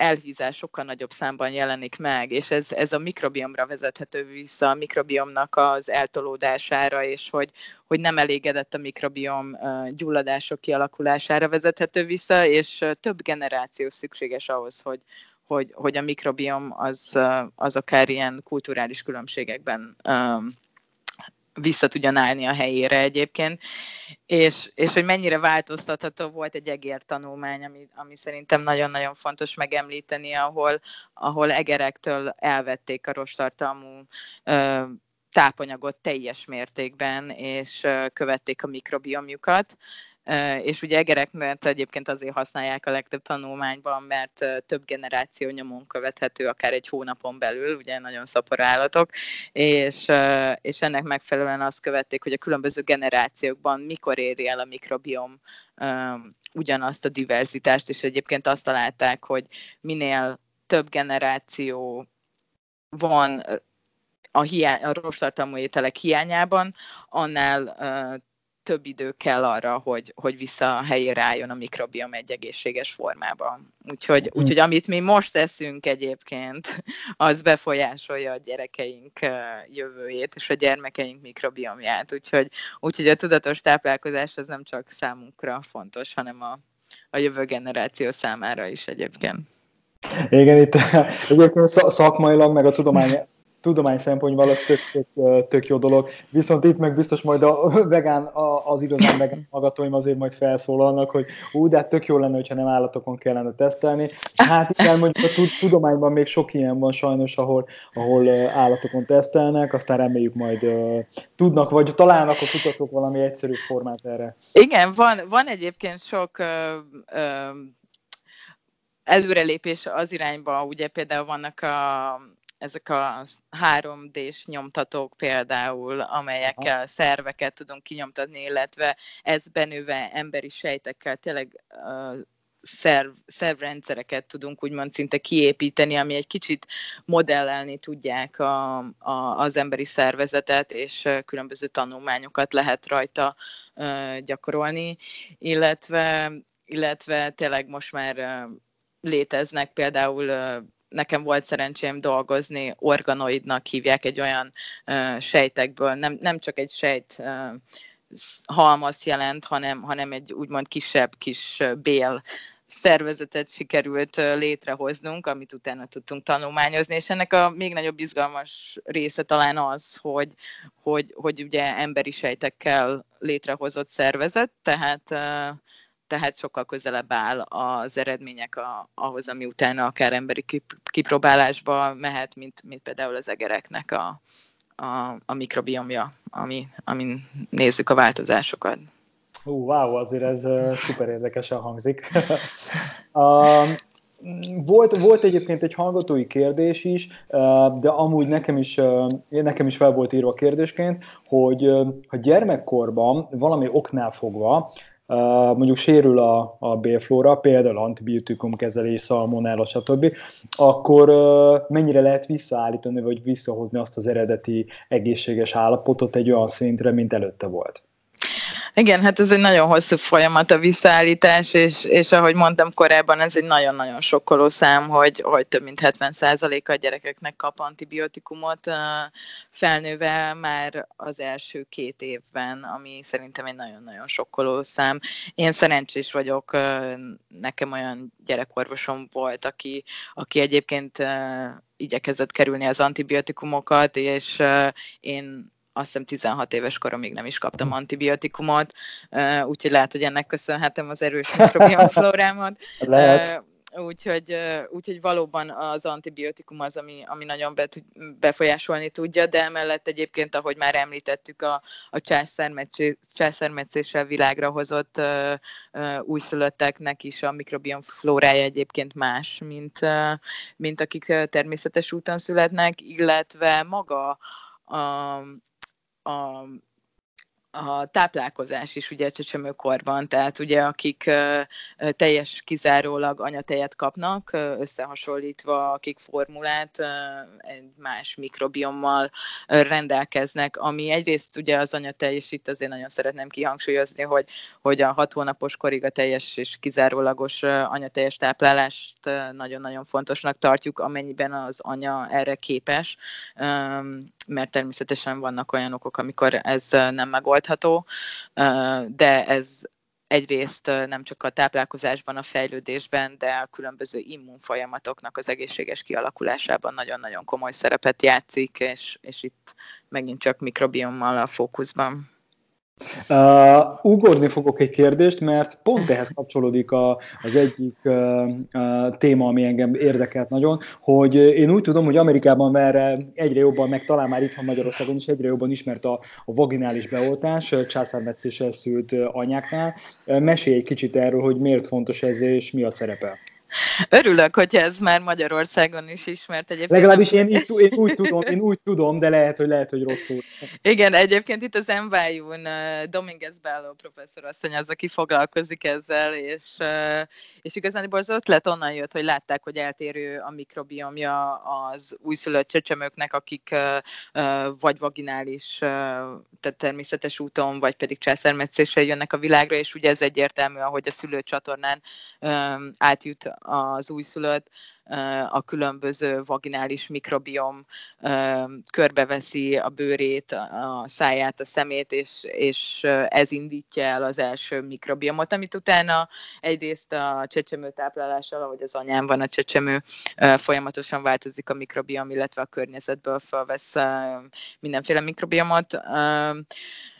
elhízás sokkal nagyobb számban jelenik meg, és ez, ez a mikrobiomra vezethető vissza, a mikrobiomnak az eltolódására, és hogy, hogy nem elégedett a mikrobiom gyulladások kialakulására vezethető vissza, és több generáció szükséges ahhoz, hogy, hogy, hogy a mikrobiom az, az akár ilyen kulturális különbségekben vissza tudjon állni a helyére egyébként, és, és hogy mennyire változtatható volt egy egér tanulmány, ami, ami szerintem nagyon-nagyon fontos megemlíteni, ahol, ahol egerektől elvették a rostartalmú ö, tápanyagot teljes mértékben, és követték a mikrobiomjukat, és ugye egereknek egyébként azért használják a legtöbb tanulmányban, mert több generáció nyomon követhető, akár egy hónapon belül, ugye nagyon szapor állatok, és, és ennek megfelelően azt követték, hogy a különböző generációkban mikor éri el a mikrobiom ugyanazt a diverzitást, és egyébként azt találták, hogy minél több generáció van a, hiány, a rostartalmú ételek hiányában, annál több idő kell arra, hogy, hogy vissza a helyére álljon a mikrobiom egy egészséges formában. Úgyhogy, mm. úgyhogy amit mi most teszünk egyébként, az befolyásolja a gyerekeink jövőjét és a gyermekeink mikrobiomját. Úgyhogy, úgyhogy a tudatos táplálkozás az nem csak számunkra fontos, hanem a, a jövő generáció számára is egyébként. Igen, itt egyébként szakmailag, meg a tudomány tudomány szempontból az tök, tök, tök jó dolog. Viszont itt meg biztos majd a vegán, az igazán vegán magatóim azért majd felszólalnak, hogy ú, de hát tök jó lenne, hogyha nem állatokon kellene tesztelni. Hát igen, mondjuk a tudományban még sok ilyen van sajnos, ahol, ahol állatokon tesztelnek, aztán reméljük majd uh, tudnak, vagy találnak a kutatók valami egyszerű formát erre. Igen, van, van egyébként sok uh, uh, előrelépés az irányba, ugye például vannak a ezek a 3D-s nyomtatók például, amelyekkel Aha. szerveket tudunk kinyomtatni, illetve ez benőve emberi sejtekkel tényleg uh, szerv, szervrendszereket tudunk úgymond szinte kiépíteni, ami egy kicsit modellelni tudják a, a, az emberi szervezetet, és különböző tanulmányokat lehet rajta uh, gyakorolni, illetve, illetve tényleg most már uh, léteznek például nekem volt szerencsém dolgozni, organoidnak hívják egy olyan uh, sejtekből, nem, nem csak egy sejt uh, halmaz jelent, hanem, hanem egy úgymond kisebb kis bél szervezetet sikerült létrehoznunk, amit utána tudtunk tanulmányozni, és ennek a még nagyobb izgalmas része talán az, hogy, hogy, hogy ugye emberi sejtekkel létrehozott szervezet, tehát tehát sokkal közelebb áll az eredmények a, ahhoz, ami utána akár emberi kipróbálásba mehet, mint, mint például az egereknek a, a, a mikrobiomja, ami, amin nézzük a változásokat. Hú, wow, azért ez uh, szuper érdekesen hangzik. uh, volt, volt egyébként egy hallgatói kérdés is, de amúgy nekem is, nekem is fel volt írva kérdésként, hogy ha gyermekkorban valami oknál fogva mondjuk sérül a, a bélflóra, például antibiotikum kezelés, szalmonella, stb., akkor mennyire lehet visszaállítani, vagy visszahozni azt az eredeti egészséges állapotot egy olyan szintre, mint előtte volt? Igen, hát ez egy nagyon hosszú folyamat a visszaállítás, és, és ahogy mondtam korábban, ez egy nagyon-nagyon sokkoló szám, hogy, hogy több mint 70%-a a gyerekeknek kap antibiotikumot felnőve már az első két évben, ami szerintem egy nagyon-nagyon sokkoló szám. Én szerencsés vagyok, nekem olyan gyerekorvosom volt, aki, aki egyébként igyekezett kerülni az antibiotikumokat, és én azt hiszem 16 éves koromig nem is kaptam antibiotikumot, úgyhogy lehet, hogy ennek köszönhetem az erős mikrobiomflórámat. Lehet. Úgyhogy, úgyhogy valóban az antibiotikum az, ami, ami nagyon be, befolyásolni tudja, de emellett egyébként, ahogy már említettük, a, a császármetszéssel világra hozott uh, uh, újszülötteknek is a mikrobiom flórája egyébként más, mint, uh, mint akik természetes úton születnek, illetve maga a, a, a táplálkozás is ugye csecsemőkorban, tehát ugye akik teljes kizárólag anyatejet kapnak, összehasonlítva akik formulát más mikrobiommal rendelkeznek, ami egyrészt ugye az anyatej, és itt azért nagyon szeretném kihangsúlyozni, hogy, hogy a hat hónapos korig a teljes és kizárólagos anyateljes táplálást nagyon-nagyon fontosnak tartjuk, amennyiben az anya erre képes, mert természetesen vannak olyan okok, amikor ez nem megoldható, de ez egyrészt nem csak a táplálkozásban, a fejlődésben, de a különböző immunfolyamatoknak az egészséges kialakulásában nagyon-nagyon komoly szerepet játszik, és, és itt megint csak mikrobiommal a fókuszban. Uh, ugorni fogok egy kérdést, mert pont ehhez kapcsolódik a, az egyik uh, uh, téma, ami engem érdekelt nagyon, hogy én úgy tudom, hogy Amerikában erre egyre jobban, meg talán már itthon Magyarországon is egyre jobban ismert a, a vaginális beoltás császármetszéssel szült anyáknál. Mesélj egy kicsit erről, hogy miért fontos ez, és mi a szerepe. Örülök, hogy ez már Magyarországon is ismert egyébként. Legalábbis én, én, úgy tudom, én úgy tudom, de lehet, hogy lehet, hogy rosszul. Igen, egyébként itt az NYU-n Dominguez Bello professzor asszony az, aki foglalkozik ezzel, és, és igazán az ötlet onnan jött, hogy látták, hogy eltérő a mikrobiomja az újszülött csecsemőknek, akik vagy vaginális, tehát természetes úton, vagy pedig császármetszéssel jönnek a világra, és ugye ez egyértelmű, ahogy a szülőcsatornán átjut az újszülött, a különböző vaginális mikrobiom körbeveszi a bőrét, a száját, a szemét, és, és ez indítja el az első mikrobiomot, amit utána egyrészt a csecsemő táplálással, ahogy az anyám van a csecsemő, folyamatosan változik a mikrobiom, illetve a környezetből felvesz mindenféle mikrobiomot.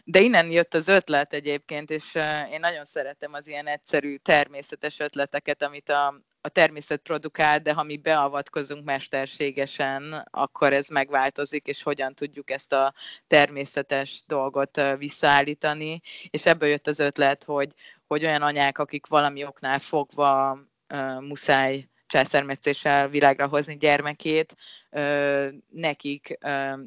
De innen jött az ötlet egyébként, és én nagyon szeretem az ilyen egyszerű, természetes ötleteket, amit a, a természet produkál, de ha mi beavatkozunk mesterségesen, akkor ez megváltozik, és hogyan tudjuk ezt a természetes dolgot visszaállítani. És ebből jött az ötlet, hogy, hogy olyan anyák, akik valami oknál fogva uh, muszáj császármetszéssel világra hozni gyermekét, nekik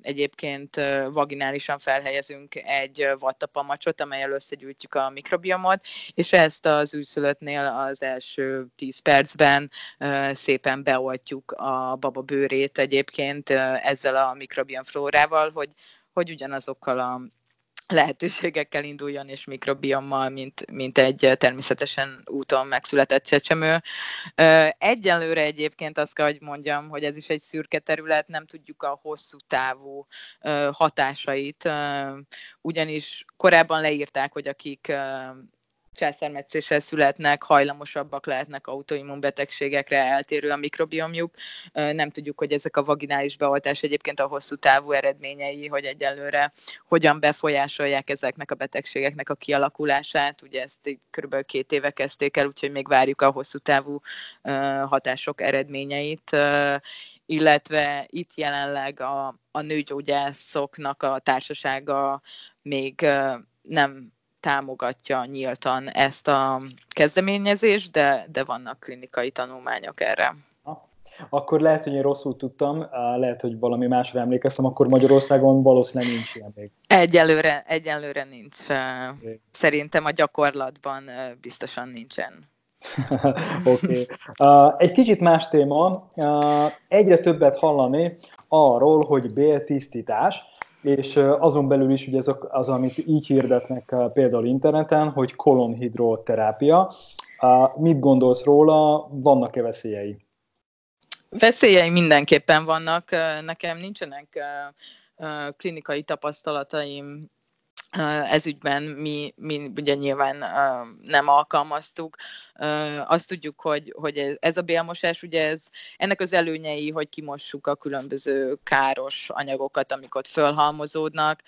egyébként vaginálisan felhelyezünk egy vattapamacsot, amelyel összegyűjtjük a mikrobiomot, és ezt az űrszülöttnél az első 10 percben szépen beoltjuk a baba bőrét egyébként ezzel a mikrobiomflórával, hogy, hogy ugyanazokkal a lehetőségekkel induljon, és mikrobiommal, mint, mint egy természetesen úton megszületett csecsemő. Egyelőre egyébként azt kell, hogy mondjam, hogy ez is egy szürke terület, nem tudjuk a hosszú távú hatásait, ugyanis korábban leírták, hogy akik császármetszéssel születnek, hajlamosabbak lehetnek autoimmunbetegségekre, eltérő a mikrobiomjuk. Nem tudjuk, hogy ezek a vaginális beoltás egyébként a hosszú távú eredményei, hogy egyelőre hogyan befolyásolják ezeknek a betegségeknek a kialakulását. Ugye ezt kb. két éve kezdték el, úgyhogy még várjuk a hosszú távú hatások eredményeit illetve itt jelenleg a, a nőgyógyászoknak a társasága még nem támogatja nyíltan ezt a kezdeményezést, de, de vannak klinikai tanulmányok erre. Akkor lehet, hogy én rosszul tudtam, lehet, hogy valami másra emlékeztem, akkor Magyarországon valószínűleg nincs ilyen még. Egyelőre, egyelőre nincs. Szerintem a gyakorlatban biztosan nincsen. Oké. okay. uh, egy kicsit más téma. Uh, egyre többet hallani arról, hogy béltisztítás, és azon belül is ugye ez az, amit így hirdetnek például interneten, hogy kolonhidroterápia. Mit gondolsz róla, vannak-e veszélyei? Veszélyei mindenképpen vannak. Nekem nincsenek klinikai tapasztalataim ez ügyben mi, mi ugye nyilván nem alkalmaztuk. Azt tudjuk, hogy, hogy ez a bélmosás, ugye ez, ennek az előnyei, hogy kimossuk a különböző káros anyagokat, amik ott fölhalmozódnak.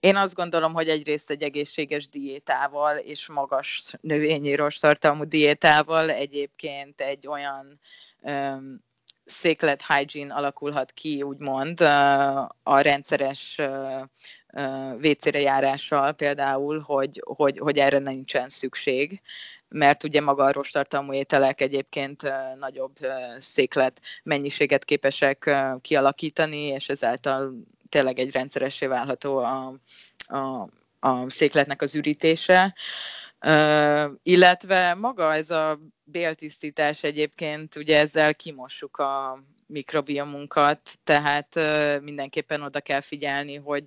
Én azt gondolom, hogy egyrészt egy egészséges diétával és magas növényi tartalmú diétával egyébként egy olyan széklet hygiene alakulhat ki, úgymond a rendszeres WC-re járással például, hogy, hogy, hogy erre nincsen szükség, mert ugye maga a rostartalmú ételek egyébként nagyobb széklet mennyiséget képesek kialakítani, és ezáltal tényleg egy rendszeressé válható a, a, a székletnek az ürítése. Uh, illetve maga ez a béltisztítás egyébként, ugye ezzel kimossuk a mikrobiomunkat, tehát mindenképpen oda kell figyelni, hogy,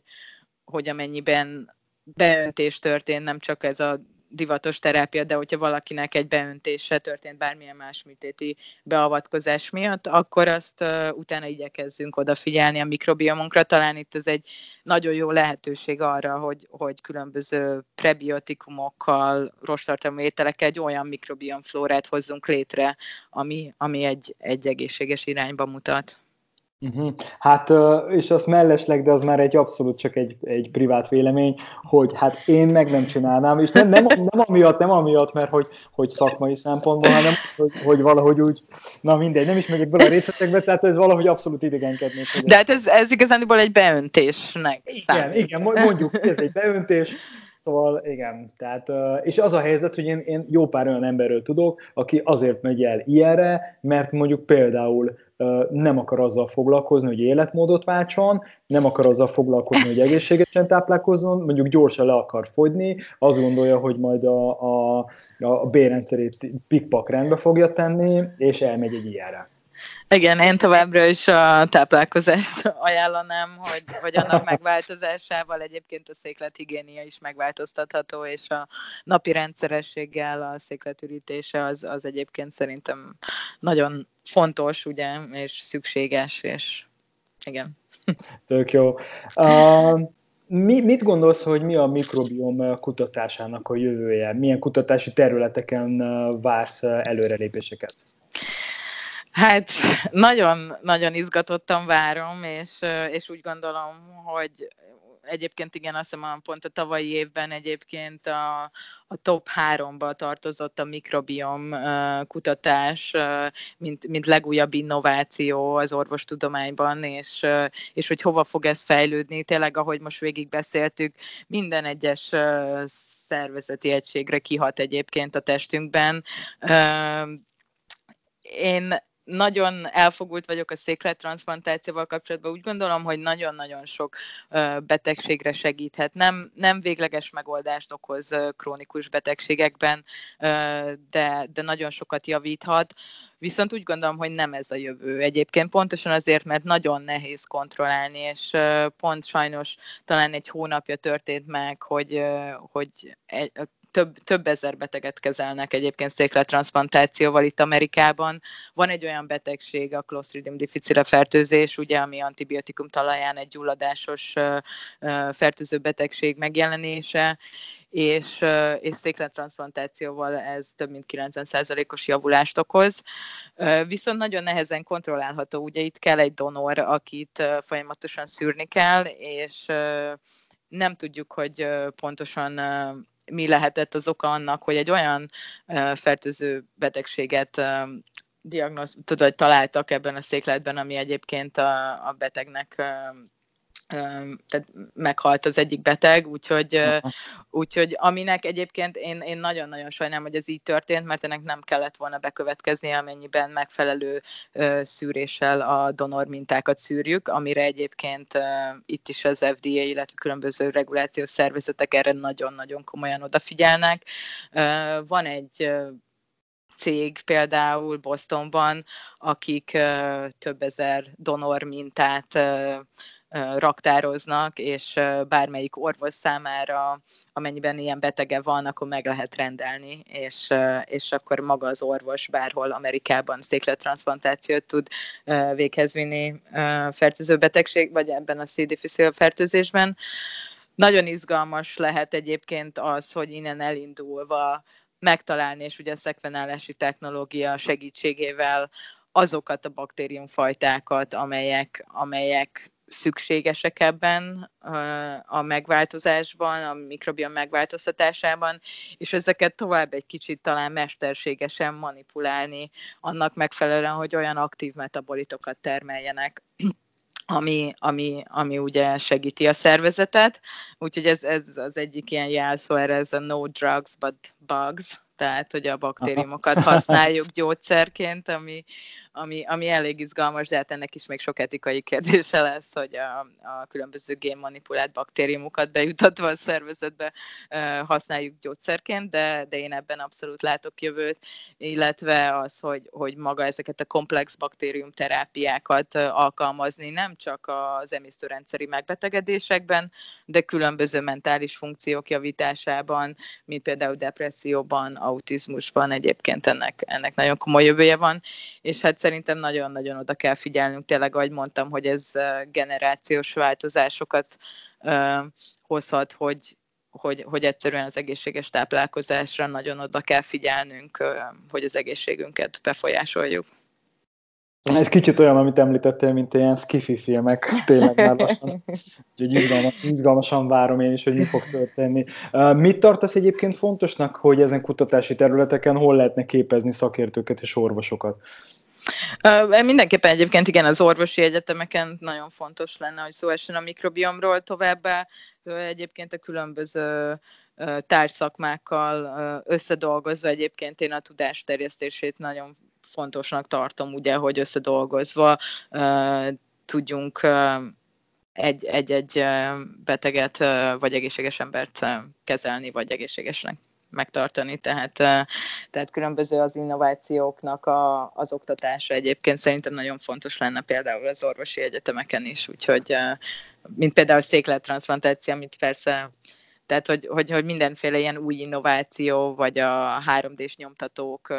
hogy amennyiben beöntés történt, nem csak ez a divatos terápia, de hogyha valakinek egy beöntése történt bármilyen más műtéti beavatkozás miatt, akkor azt uh, utána igyekezzünk odafigyelni a mikrobiomunkra. Talán itt ez egy nagyon jó lehetőség arra, hogy, hogy különböző prebiotikumokkal, rostartalmú ételekkel egy olyan mikrobiomflórát hozzunk létre, ami, ami egy, egy egészséges irányba mutat. Uh-huh. Hát, és az mellesleg, de az már egy abszolút csak egy, egy privát vélemény, hogy hát én meg nem csinálnám, és nem, nem, nem amiatt, nem amiatt, mert hogy, hogy szakmai szempontból, hanem hogy, hogy valahogy úgy, na mindegy, nem is megyek bele a részletekbe, tehát ez valahogy abszolút idegenkednék. De hát ez, ez igazából egy beöntésnek Igen, számít. igen, mondjuk, ez egy beöntés, Szóval igen, tehát, és az a helyzet, hogy én, én jó pár olyan emberről tudok, aki azért megy el ilyenre, mert mondjuk például nem akar azzal foglalkozni, hogy életmódot váltson, nem akar azzal foglalkozni, hogy egészségesen táplálkozzon, mondjuk gyorsan le akar fogyni, azt gondolja, hogy majd a, a, a B-rendszerét pikpak rendbe fogja tenni, és elmegy egy ilyenre. Igen, én továbbra is a táplálkozást ajánlanám, hogy, hogy annak megváltozásával egyébként a széklethigiénia is megváltoztatható, és a napi rendszerességgel a székletürítése az, az egyébként szerintem nagyon fontos, ugye, és szükséges, és igen. Tök jó. Uh, mi, mit gondolsz, hogy mi a mikrobiom kutatásának a jövője? Milyen kutatási területeken vársz előrelépéseket? Hát nagyon, nagyon izgatottan várom, és, és úgy gondolom, hogy egyébként igen, azt hiszem pont a tavalyi évben egyébként a, a top háromba tartozott a mikrobiom kutatás, mint, mint legújabb innováció az orvostudományban, és, és hogy hova fog ez fejlődni. Tényleg, ahogy most végig beszéltük, minden egyes szervezeti egységre kihat egyébként a testünkben. Én nagyon elfogult vagyok a széklettransplantációval kapcsolatban. Úgy gondolom, hogy nagyon-nagyon sok betegségre segíthet. Nem, nem végleges megoldást okoz krónikus betegségekben, de, de nagyon sokat javíthat. Viszont úgy gondolom, hogy nem ez a jövő egyébként, pontosan azért, mert nagyon nehéz kontrollálni, és pont sajnos talán egy hónapja történt meg, hogy, hogy több, több ezer beteget kezelnek egyébként széklettransplantációval itt Amerikában. Van egy olyan betegség, a Clostridium difficile fertőzés, ugye, ami antibiotikum talaján egy gyulladásos fertőző betegség megjelenése, és, és széklettransplantációval ez több mint 90%-os javulást okoz. Viszont nagyon nehezen kontrollálható, ugye itt kell egy donor, akit folyamatosan szűrni kell, és nem tudjuk, hogy pontosan mi lehetett az oka annak, hogy egy olyan fertőző betegséget diagnoz, tudod, találtak ebben a székletben, ami egyébként a, a betegnek tehát meghalt az egyik beteg, úgyhogy, úgyhogy aminek egyébként én, én nagyon-nagyon sajnálom, hogy ez így történt, mert ennek nem kellett volna bekövetkezni, amennyiben megfelelő szűréssel a donor mintákat szűrjük, amire egyébként itt is az FDA, illetve különböző regulációs szervezetek erre nagyon-nagyon komolyan odafigyelnek. Van egy cég például Bostonban, akik több ezer donor mintát raktároznak, és bármelyik orvos számára, amennyiben ilyen betege van, akkor meg lehet rendelni, és, és akkor maga az orvos bárhol Amerikában széklettransplantációt tud véghez fertőző betegség, vagy ebben a C. difficile fertőzésben. Nagyon izgalmas lehet egyébként az, hogy innen elindulva megtalálni, és ugye a szekvenálási technológia segítségével azokat a baktériumfajtákat, amelyek, amelyek szükségesek ebben a megváltozásban, a mikrobiom megváltoztatásában, és ezeket tovább egy kicsit talán mesterségesen manipulálni, annak megfelelően, hogy olyan aktív metabolitokat termeljenek, ami, ami, ami ugye segíti a szervezetet. Úgyhogy ez, ez az egyik ilyen jelszó erre, ez a no drugs but bugs, tehát hogy a baktériumokat használjuk gyógyszerként, ami, ami, ami elég izgalmas, de hát ennek is még sok etikai kérdése lesz, hogy a, a különböző génmanipulált baktériumokat bejutatva a szervezetbe használjuk gyógyszerként, de, de én ebben abszolút látok jövőt, illetve az, hogy, hogy maga ezeket a komplex baktérium terápiákat alkalmazni nem csak az emésztőrendszeri megbetegedésekben, de különböző mentális funkciók javításában, mint például depresszióban, autizmusban egyébként ennek, ennek nagyon komoly jövője van, és hát szerintem nagyon-nagyon oda kell figyelnünk, tényleg, ahogy mondtam, hogy ez generációs változásokat hozhat, hogy, hogy, hogy egyszerűen az egészséges táplálkozásra nagyon oda kell figyelnünk, hogy az egészségünket befolyásoljuk. Ez kicsit olyan, amit említettél, mint ilyen skifi filmek, tényleg már lassan. Úgyhogy izgalmas, izgalmasan várom én is, hogy mi fog történni. Mit tartasz egyébként fontosnak, hogy ezen kutatási területeken hol lehetne képezni szakértőket és orvosokat? Uh, mindenképpen egyébként igen, az orvosi egyetemeken nagyon fontos lenne, hogy szó essen a mikrobiomról továbbá. Egyébként a különböző társzakmákkal összedolgozva egyébként én a tudás terjesztését nagyon fontosnak tartom, ugye, hogy összedolgozva tudjunk egy-egy beteget vagy egészséges embert kezelni, vagy egészségesnek megtartani, tehát, tehát különböző az innovációknak a, az oktatása egyébként szerintem nagyon fontos lenne például az orvosi egyetemeken is, úgyhogy mint például a széklettransplantáció, amit persze tehát, hogy, hogy, hogy mindenféle ilyen új innováció, vagy a 3D-s nyomtatók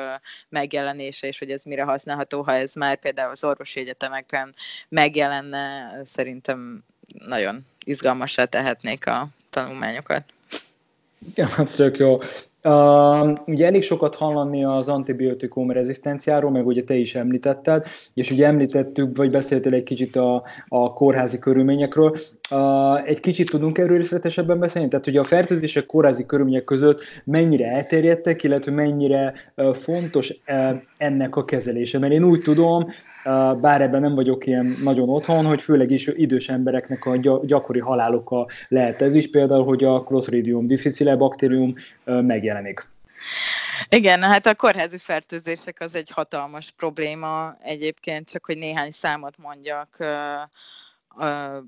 megjelenése, és hogy ez mire használható, ha ez már például az orvosi egyetemekben megjelenne, szerintem nagyon izgalmasra tehetnék a tanulmányokat. Igen, az tök jó. Uh, ugye elég sokat hallani az antibiotikum rezisztenciáról, meg ugye te is említetted, és ugye említettük, vagy beszéltél egy kicsit a, a kórházi körülményekről. Uh, egy kicsit tudunk erről részletesebben beszélni? Tehát, hogy a fertőzések kórházi körülmények között mennyire elterjedtek, illetve mennyire uh, fontos uh, ennek a kezelése? Mert én úgy tudom, bár ebben nem vagyok ilyen nagyon otthon, hogy főleg is idős embereknek a gyakori haláloka lehet ez is, például, hogy a Clostridium difficile baktérium megjelenik. Igen, hát a kórházi fertőzések az egy hatalmas probléma egyébként, csak hogy néhány számot mondjak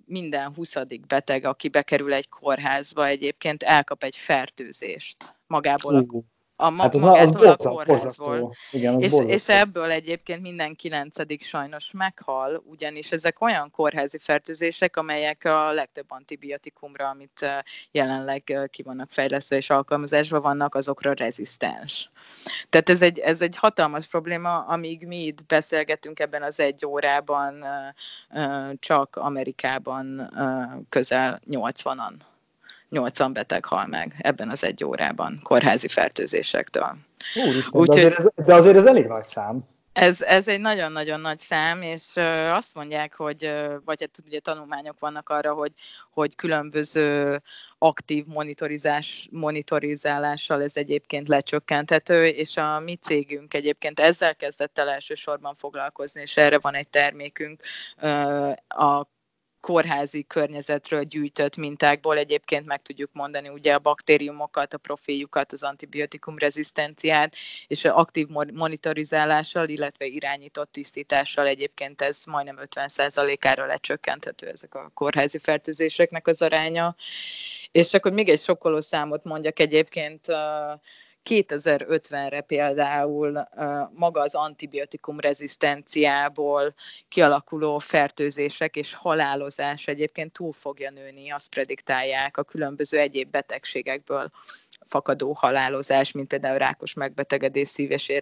minden 20. beteg, aki bekerül egy kórházba, egyébként elkap egy fertőzést magából a a ma- hát az, magától az a kórházból. Igen, az és, és ebből egyébként minden kilencedik sajnos meghal, ugyanis ezek olyan kórházi fertőzések, amelyek a legtöbb antibiotikumra, amit jelenleg ki vannak fejlesztve és alkalmazásban vannak, azokra rezisztens. Tehát ez egy, ez egy hatalmas probléma, amíg mi itt beszélgetünk ebben az egy órában, csak Amerikában közel 80-an 80 beteg hal meg ebben az egy órában kórházi fertőzésektől. Úristen, Úgy, de, azért ez, de azért ez elég nagy szám. Ez, ez egy nagyon-nagyon nagy szám, és azt mondják, hogy, vagy hát ugye tanulmányok vannak arra, hogy, hogy különböző aktív monitorizás, monitorizálással ez egyébként lecsökkenthető, és a mi cégünk egyébként ezzel kezdett el elsősorban foglalkozni, és erre van egy termékünk, a kórházi környezetről gyűjtött mintákból egyébként meg tudjuk mondani ugye a baktériumokat, a profiljukat, az antibiotikum rezisztenciát, és aktív monitorizálással, illetve irányított tisztítással egyébként ez majdnem 50%-ára lecsökkenthető ezek a kórházi fertőzéseknek az aránya. És csak hogy még egy sokkoló számot mondjak egyébként, 2050-re például maga az antibiotikum rezisztenciából kialakuló fertőzések és halálozás egyébként túl fogja nőni, azt prediktálják a különböző egyéb betegségekből fakadó halálozás, mint például rákos megbetegedés, szív- és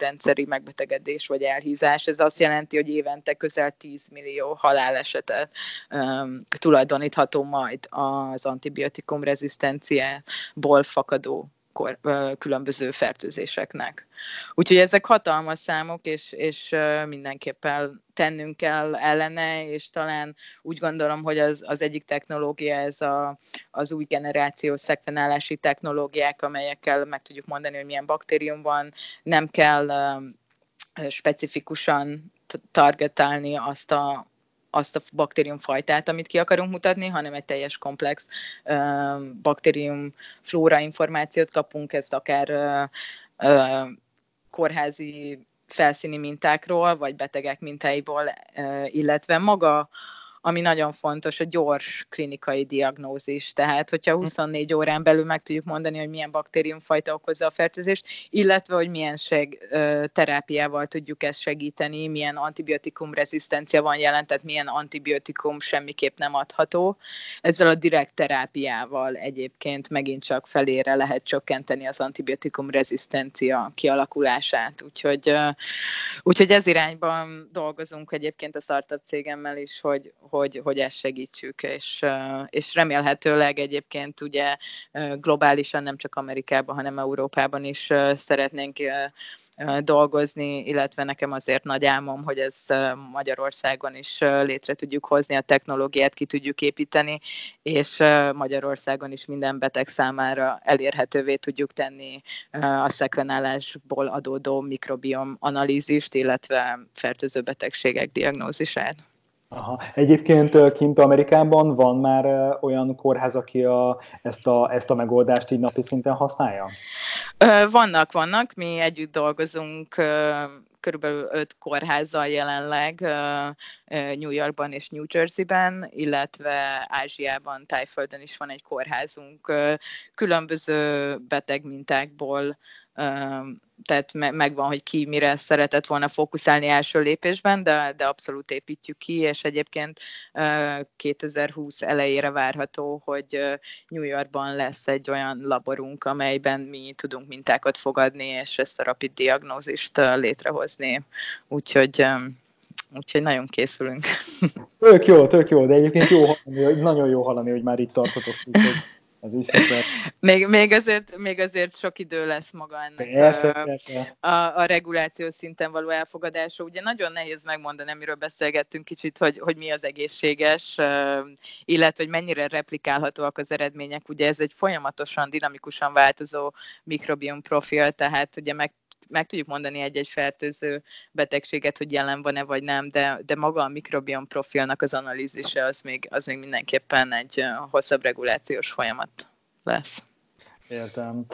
megbetegedés vagy elhízás. Ez azt jelenti, hogy évente közel 10 millió halálesetet um, tulajdonítható majd az antibiotikum rezisztenciából fakadó kor, különböző fertőzéseknek. Úgyhogy ezek hatalmas számok, és, és mindenképpen tennünk kell ellene, és talán úgy gondolom, hogy az, az egyik technológia ez a, az új generáció szekvenálási technológiák, amelyekkel meg tudjuk mondani, hogy milyen baktérium van, nem kell specifikusan targetálni azt a, azt a baktériumfajtát, amit ki akarunk mutatni, hanem egy teljes komplex baktérium flóra információt kapunk, ezt akár kórházi felszíni mintákról, vagy betegek mintáiból, illetve maga ami nagyon fontos, a gyors klinikai diagnózis. Tehát, hogyha 24 hm. órán belül meg tudjuk mondani, hogy milyen baktériumfajta okozza a fertőzést, illetve, hogy milyen seg, terápiával tudjuk ezt segíteni, milyen antibiotikum rezisztencia van jelen, tehát milyen antibiotikum semmiképp nem adható. Ezzel a direkt terápiával egyébként megint csak felére lehet csökkenteni az antibiotikum rezisztencia kialakulását. Úgyhogy, úgyhogy ez irányban dolgozunk egyébként a startup cégemmel is, hogy, hogy, hogy ezt segítsük, és, és remélhetőleg egyébként ugye globálisan nem csak Amerikában, hanem Európában is szeretnénk dolgozni, illetve nekem azért nagy álmom, hogy ez Magyarországon is létre tudjuk hozni, a technológiát ki tudjuk építeni, és Magyarországon is minden beteg számára elérhetővé tudjuk tenni a szekvenálásból adódó mikrobiom analízist, illetve fertőző betegségek diagnózisát. Aha. Egyébként kint Amerikában van már olyan kórház, aki a, ezt, a, ezt a megoldást így napi szinten használja? Vannak, vannak. Mi együtt dolgozunk körülbelül öt kórházzal jelenleg New Yorkban és New Jerseyben, illetve Ázsiában, Tájföldön is van egy kórházunk. Különböző betegmintákból tehát megvan, hogy ki mire szeretett volna fókuszálni első lépésben, de, de abszolút építjük ki, és egyébként 2020 elejére várható, hogy New Yorkban lesz egy olyan laborunk, amelyben mi tudunk mintákat fogadni, és ezt a rapid diagnózist létrehozni. Úgyhogy úgyhogy nagyon készülünk. Tök jó, tök jó, de egyébként jó hallani, nagyon jó hallani, hogy már itt tartotok. Ez is szuper. Még, még, azért, még azért sok idő lesz maga ennek persze, a, persze. A, a reguláció szinten való elfogadása. Ugye nagyon nehéz megmondani, amiről beszélgettünk kicsit, hogy, hogy mi az egészséges, illetve hogy mennyire replikálhatóak az eredmények. Ugye ez egy folyamatosan, dinamikusan változó mikrobiom profil, tehát ugye meg meg tudjuk mondani egy-egy fertőző betegséget, hogy jelen van-e vagy nem, de, de maga a mikrobiom profilnak az analízise az még, az még mindenképpen egy hosszabb regulációs folyamat lesz. Értem.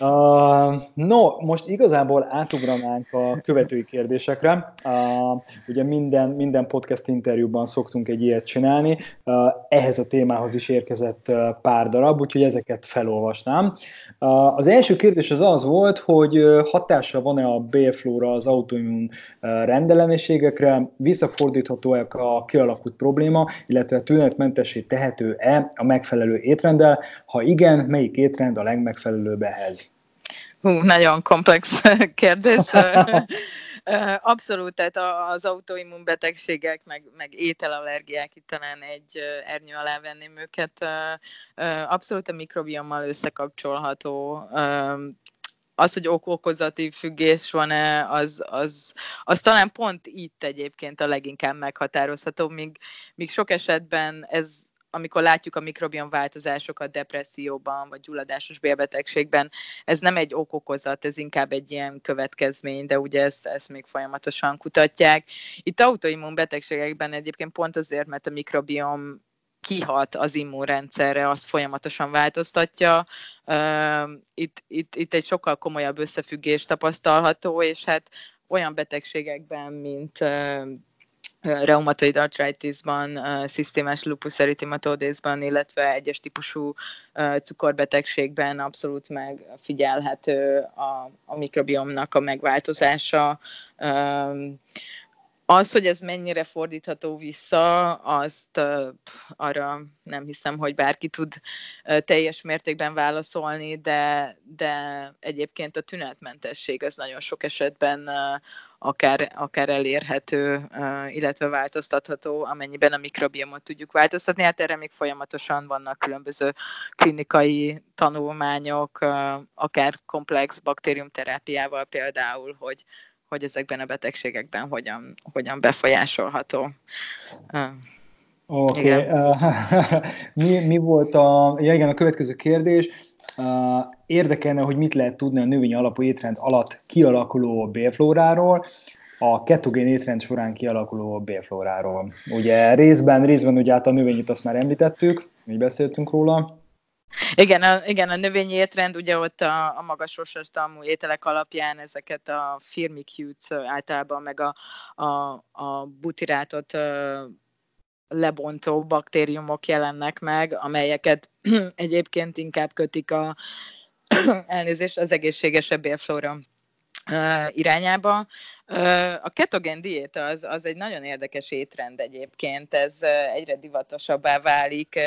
Uh, no, most igazából átugranánk a követői kérdésekre. Uh, ugye minden, minden podcast interjúban szoktunk egy ilyet csinálni. Uh, ehhez a témához is érkezett uh, pár darab, úgyhogy ezeket felolvasnám. Uh, az első kérdés az az volt, hogy hatása van-e a bélflóra az autoimmun rendellenességekre, visszafordítható-e a kialakult probléma, illetve tünetmentesé tehető-e a megfelelő étrendel, ha igen, melyik étrend a legmegfelelőbb ehhez? Hú, nagyon komplex kérdés. Abszolút, tehát az autoimmun betegségek, meg, meg ételallergiák, itt talán egy ernyő alá venném őket, abszolút a mikrobiommal összekapcsolható az, hogy ok-okozati függés van-e, az, az, az talán pont itt egyébként a leginkább meghatározható, míg, míg sok esetben ez amikor látjuk a mikrobiom változásokat depresszióban, vagy gyulladásos bélbetegségben, ez nem egy okokozat, ez inkább egy ilyen következmény, de ugye ezt, ezt még folyamatosan kutatják. Itt autoimmun betegségekben egyébként pont azért, mert a mikrobiom kihat az immunrendszerre, az folyamatosan változtatja. Itt, itt, itt egy sokkal komolyabb összefüggés tapasztalható, és hát olyan betegségekben, mint reumatoid arthritisban, szisztémás lupus erythematoidesban, illetve egyes típusú cukorbetegségben abszolút megfigyelhető a, a mikrobiomnak a megváltozása. Az, hogy ez mennyire fordítható vissza, azt arra nem hiszem, hogy bárki tud teljes mértékben válaszolni, de, de egyébként a tünetmentesség az nagyon sok esetben akár, akár elérhető, illetve változtatható, amennyiben a mikrobiomot tudjuk változtatni. Hát erre még folyamatosan vannak különböző klinikai tanulmányok, akár komplex baktériumterápiával például, hogy, hogy ezekben a betegségekben hogyan, hogyan befolyásolható. Oké. Okay. mi, mi volt a, ja igen, a következő kérdés? Érdekelne, hogy mit lehet tudni a növény alapú étrend alatt kialakuló bélflóráról, a ketogén étrend során kialakuló bélflóráról. Ugye részben, részben ugye át a növényit azt már említettük, mi beszéltünk róla. Igen, a, igen, a növényi étrend, ugye ott a, a magas tartalmú ételek alapján ezeket a firmicutes általában, meg a, a, a butirátot lebontó baktériumok jelennek meg, amelyeket egyébként inkább kötik a elnézést az egészségesebb bélflóra irányába. A ketogén diéta az, az egy nagyon érdekes étrend egyébként, ez egyre divatosabbá válik.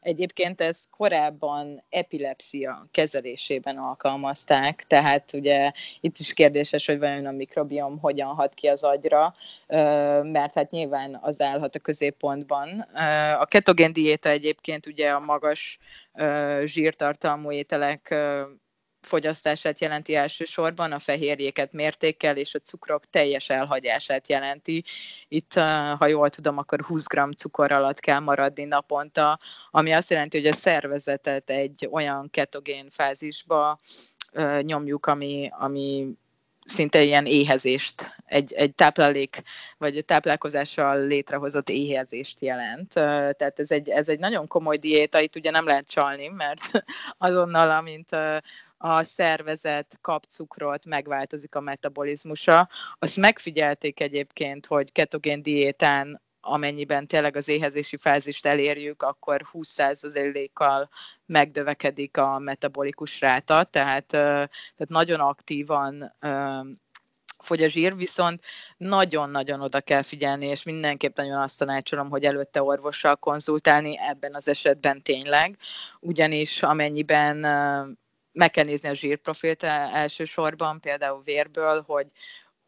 Egyébként ez korábban epilepsia kezelésében alkalmazták, tehát ugye itt is kérdéses, hogy vajon a mikrobiom hogyan hat ki az agyra, mert hát nyilván az állhat a középpontban. A ketogén diéta egyébként ugye a magas zsírtartalmú ételek fogyasztását jelenti elsősorban, a fehérjéket mértékkel és a cukrok teljes elhagyását jelenti. Itt, ha jól tudom, akkor 20 g cukor alatt kell maradni naponta, ami azt jelenti, hogy a szervezetet egy olyan ketogén fázisba nyomjuk, ami, ami szinte ilyen éhezést, egy, egy táplálék vagy táplálkozással létrehozott éhezést jelent. Tehát ez egy, ez egy nagyon komoly diéta, itt ugye nem lehet csalni, mert azonnal, amint a szervezet kap cukrot, megváltozik a metabolizmusa. Azt megfigyelték egyébként, hogy ketogén diétán amennyiben tényleg az éhezési fázist elérjük, akkor 20%-kal megdövekedik a metabolikus ráta, tehát, tehát nagyon aktívan fogy a zsír, viszont nagyon-nagyon oda kell figyelni, és mindenképp nagyon azt tanácsolom, hogy előtte orvossal konzultálni, ebben az esetben tényleg, ugyanis amennyiben meg kell nézni a zsírprofilt elsősorban, például vérből, hogy,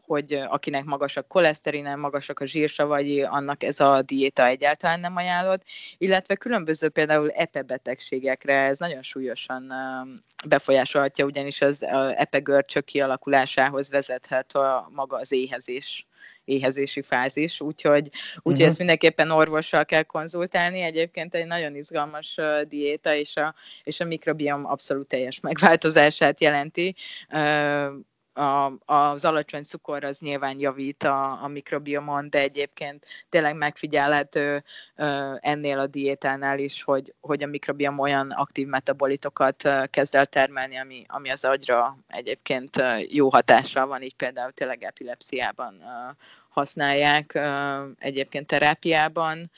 hogy akinek magasak a koleszterine, magasak a zsírsavai, annak ez a diéta egyáltalán nem ajánlott, illetve különböző például epebetegségekre ez nagyon súlyosan befolyásolhatja, ugyanis az epegörcsök kialakulásához vezethet a maga az éhezés éhezési fázis, úgyhogy, úgyhogy uh-huh. ezt mindenképpen orvossal kell konzultálni. Egyébként egy nagyon izgalmas diéta, és a, és a mikrobiom abszolút teljes megváltozását jelenti. A, az alacsony cukor az nyilván javít a, a mikrobiomon, de egyébként tényleg megfigyelhető ennél a diétánál is, hogy, hogy a mikrobiom olyan aktív metabolitokat kezd el termelni, ami, ami az agyra egyébként jó hatással van, így például tényleg epilepsziában használják egyébként terápiában,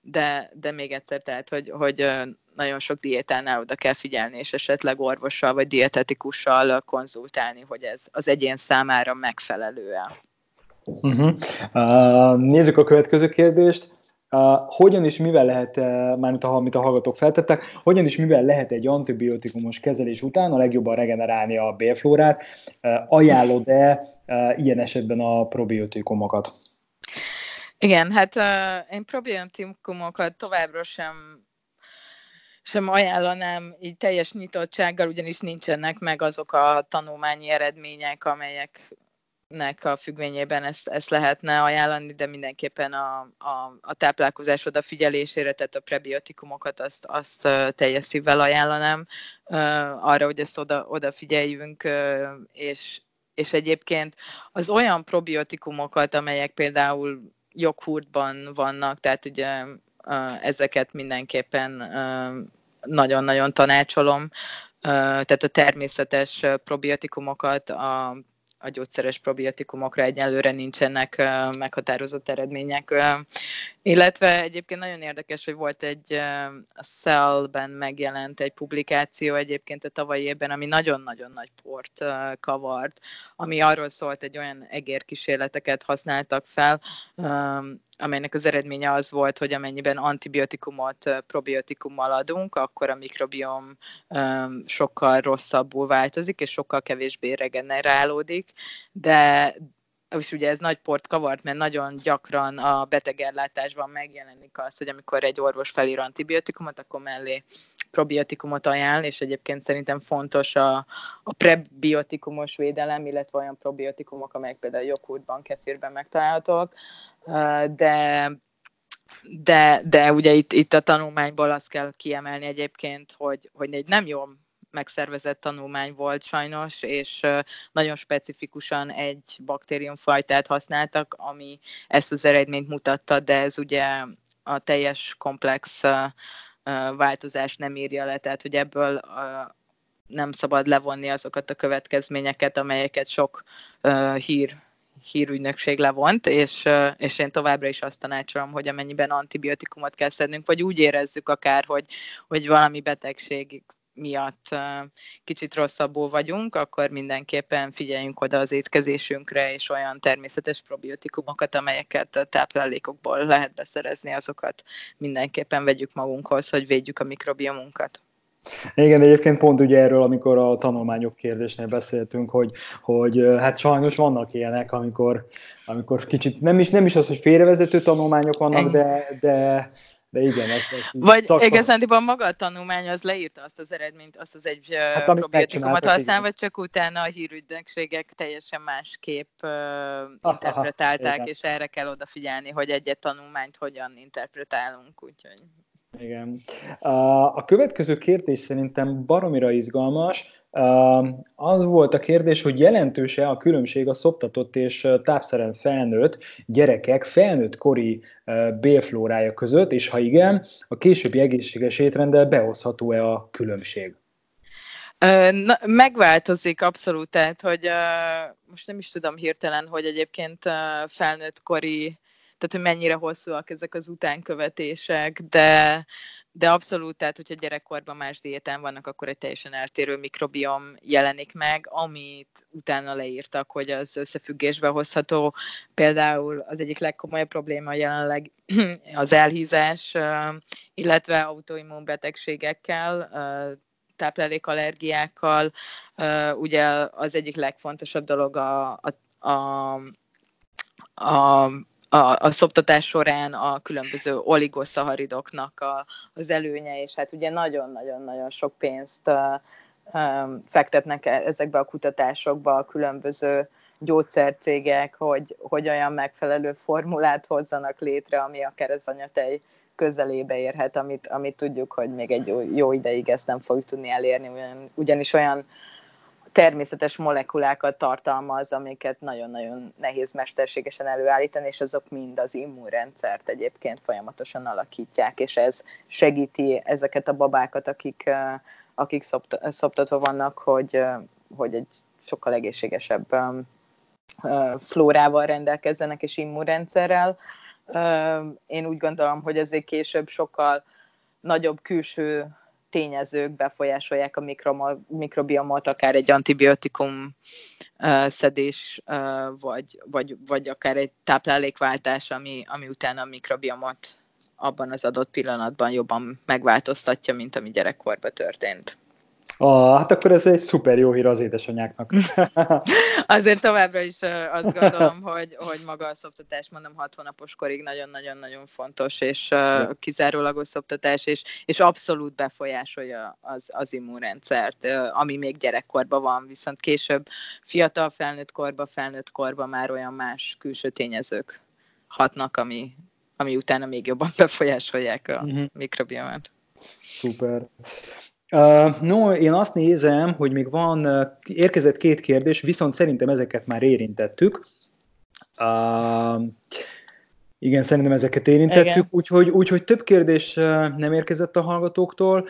de, de még egyszer, tehát, hogy, hogy nagyon sok diétánál oda kell figyelni, és esetleg orvossal vagy dietetikussal konzultálni, hogy ez az egyén számára megfelelő-e. Uh-huh. Uh, nézzük a következő kérdést. hogyan és mivel lehet, mármint amit a hallgatók feltettek, hogyan és mivel lehet egy antibiotikumos kezelés után a legjobban regenerálni a bélflórát, ajánlod-e ilyen esetben a probiotikumokat? Igen, hát uh, én probiotikumokat továbbra sem sem ajánlanám így teljes nyitottsággal, ugyanis nincsenek meg azok a tanulmányi eredmények, amelyek nek a függvényében ezt, ezt lehetne ajánlani, de mindenképpen a, a, a táplálkozás odafigyelésére, tehát a prebiotikumokat azt, azt teljes szívvel ajánlanám arra, hogy ezt oda, odafigyeljünk, és, és egyébként az olyan probiotikumokat, amelyek például joghurtban vannak, tehát ugye ezeket mindenképpen nagyon-nagyon tanácsolom, tehát a természetes probiotikumokat, a a gyógyszeres probiotikumokra egyelőre nincsenek meghatározott eredmények. Illetve egyébként nagyon érdekes, hogy volt egy a Cell-ben megjelent egy publikáció egyébként a tavalyi évben, ami nagyon-nagyon nagy port kavart, ami arról szólt, egy olyan egérkísérleteket használtak fel, amelynek az eredménye az volt, hogy amennyiben antibiotikumot probiotikummal adunk, akkor a mikrobiom sokkal rosszabbul változik, és sokkal kevésbé regenerálódik, de és ugye ez nagy port kavart, mert nagyon gyakran a betegellátásban megjelenik az, hogy amikor egy orvos felír antibiotikumot, akkor mellé probiotikumot ajánl, és egyébként szerintem fontos a, a prebiotikumos védelem, illetve olyan probiotikumok, amelyek például joghurtban, kefirben megtalálhatók, de de, de ugye itt, itt a tanulmányból azt kell kiemelni egyébként, hogy, hogy egy nem jó megszervezett tanulmány volt sajnos, és nagyon specifikusan egy baktériumfajtát használtak, ami ezt az eredményt mutatta, de ez ugye a teljes komplex változást nem írja le, tehát hogy ebből nem szabad levonni azokat a következményeket, amelyeket sok hír hírügynökség levont, és, és én továbbra is azt tanácsolom, hogy amennyiben antibiotikumot kell szednünk, vagy úgy érezzük akár, hogy, hogy valami betegség miatt kicsit rosszabbul vagyunk, akkor mindenképpen figyeljünk oda az étkezésünkre, és olyan természetes probiotikumokat, amelyeket a táplálékokból lehet beszerezni, azokat mindenképpen vegyük magunkhoz, hogy védjük a mikrobiomunkat. Igen, egyébként pont ugye erről, amikor a tanulmányok kérdésnél beszéltünk, hogy, hogy hát sajnos vannak ilyenek, amikor, amikor kicsit nem is, nem is az, hogy félrevezető tanulmányok vannak, de, de, de igen, ez, ez Vagy szakma... igazándiban maga a tanulmány az leírta azt az eredményt, azt az egy hát, probiotikumot használ, vagy csak utána a hírügynökségek teljesen másképp uh, interpretálták, Aha, és erre kell odafigyelni, hogy egy-egy tanulmányt hogyan interpretálunk, úgyhogy... Igen. A következő kérdés szerintem baromira izgalmas. Az volt a kérdés, hogy jelentőse a különbség a szoptatott és távszerelt felnőtt gyerekek felnőtt kori bélflórája között, és ha igen, a későbbi egészséges étrenddel behozható-e a különbség? Na, megváltozik abszolút, tehát hogy uh, most nem is tudom hirtelen, hogy egyébként uh, felnőtt kori tehát hogy mennyire hosszúak ezek az utánkövetések, de, de abszolút, tehát hogyha gyerekkorban más diétán vannak, akkor egy teljesen eltérő mikrobiom jelenik meg, amit utána leírtak, hogy az összefüggésbe hozható. Például az egyik legkomolyabb probléma jelenleg az elhízás, illetve autoimmunbetegségekkel, táplálékallergiákkal. Ugye az egyik legfontosabb dolog a, a, a, a a, a szoptatás során a különböző oligoszaharidoknak a, az előnye, és hát ugye nagyon-nagyon-nagyon sok pénzt uh, um, fektetnek e, ezekbe a kutatásokba a különböző gyógyszercégek, hogy, hogy olyan megfelelő formulát hozzanak létre, ami a keresztanyatej közelébe érhet, amit, amit tudjuk, hogy még egy jó, jó ideig ezt nem fogjuk tudni elérni, ugyan, ugyanis olyan természetes molekulákat tartalmaz, amiket nagyon-nagyon nehéz mesterségesen előállítani, és azok mind az immunrendszert egyébként folyamatosan alakítják, és ez segíti ezeket a babákat, akik, akik szoptatva vannak, hogy, hogy egy sokkal egészségesebb flórával rendelkezzenek és immunrendszerrel. Én úgy gondolom, hogy ezért később sokkal nagyobb külső tényezők befolyásolják a mikrobiomot, akár egy antibiotikum szedés, vagy, vagy, vagy akár egy táplálékváltás, ami, ami utána a mikrobiomot abban az adott pillanatban jobban megváltoztatja, mint ami gyerekkorban történt. Ah, hát akkor ez egy szuper jó hír az édesanyáknak. Azért továbbra is azt gondolom, hogy, hogy maga a szoptatás, mondom, hat hónapos korig nagyon-nagyon-nagyon fontos, és kizárólagos szoptatás, és, és abszolút befolyásolja az, az immunrendszert, ami még gyerekkorban van, viszont később fiatal felnőtt korba, felnőtt korba már olyan más külső tényezők hatnak, ami, ami utána még jobban befolyásolják a uh-huh. mikrobiomát. Szuper. Uh, no, én azt nézem, hogy még van, uh, érkezett két kérdés, viszont szerintem ezeket már érintettük. Uh, igen, szerintem ezeket érintettük, úgyhogy, úgyhogy több kérdés nem érkezett a hallgatóktól.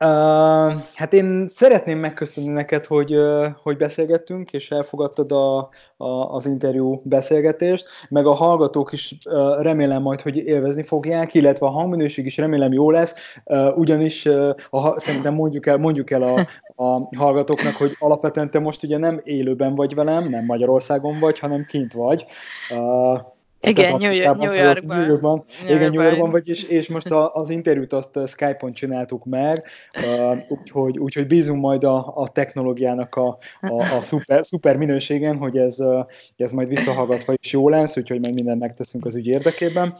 Uh, hát én szeretném megköszönni neked, hogy, uh, hogy beszélgettünk, és elfogadtad a, a, az interjú beszélgetést, meg a hallgatók is uh, remélem majd, hogy élvezni fogják, illetve a hangminőség is remélem jó lesz, uh, ugyanis uh, a, szerintem mondjuk el, mondjuk el a, a hallgatóknak, hogy alapvetően te most ugye nem élőben vagy velem, nem Magyarországon vagy, hanem kint vagy. Uh, igen, New, York, New Yorkban. New Yorkban. New Igen, New Yorkban vagy, és, és most a, az interjút azt Skype-on csináltuk meg, uh, úgyhogy, úgyhogy bízunk majd a, a technológiának a, a, a szuper, szuper minőségen, hogy ez, uh, ez majd visszahallgatva is jó lesz, úgyhogy meg mindent megteszünk az ügy érdekében.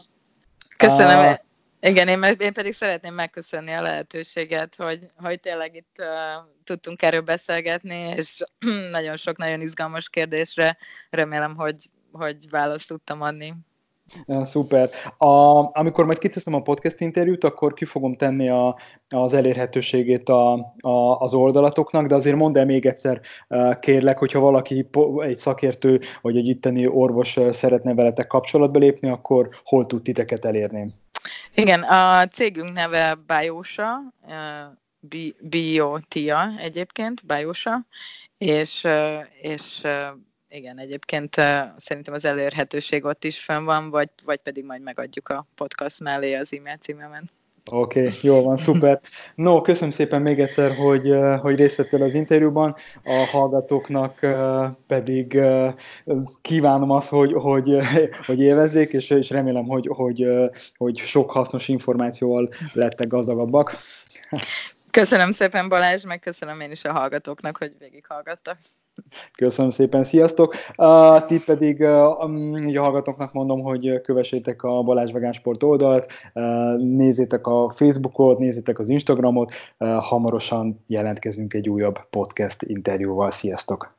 Köszönöm. Uh, igen, én, én pedig szeretném megköszönni a lehetőséget, hogy, hogy tényleg itt uh, tudtunk erről beszélgetni, és nagyon sok nagyon izgalmas kérdésre remélem, hogy hogy választ tudtam adni. Szuper. A, amikor majd kiteszem a podcast interjút, akkor ki fogom tenni a, az elérhetőségét a, a, az oldalatoknak, de azért mondd el még egyszer, kérlek, hogyha valaki, egy szakértő vagy egy itteni orvos szeretne veletek kapcsolatba lépni, akkor hol tud titeket elérni? Igen, a cégünk neve Biosa, Biotia egyébként, Biosa, és, és igen, egyébként szerintem az elérhetőség ott is fönn van, vagy, vagy pedig majd megadjuk a podcast mellé az e-mail címemen. Oké, okay, jó van, szuper. No, köszönöm szépen még egyszer, hogy, hogy részt vettél az interjúban. A hallgatóknak pedig kívánom azt, hogy, hogy, hogy élvezzék, és, és remélem, hogy, hogy, hogy sok hasznos információval lettek gazdagabbak. Köszönöm szépen Balázs, meg köszönöm én is a hallgatóknak, hogy végighallgattak. Köszönöm szépen, sziasztok! Uh, ti pedig uh, a hallgatóknak mondom, hogy kövessétek a Balázs Vegán Sport oldalt, uh, nézzétek a Facebookot, nézzétek az Instagramot, uh, hamarosan jelentkezünk egy újabb podcast interjúval. Sziasztok!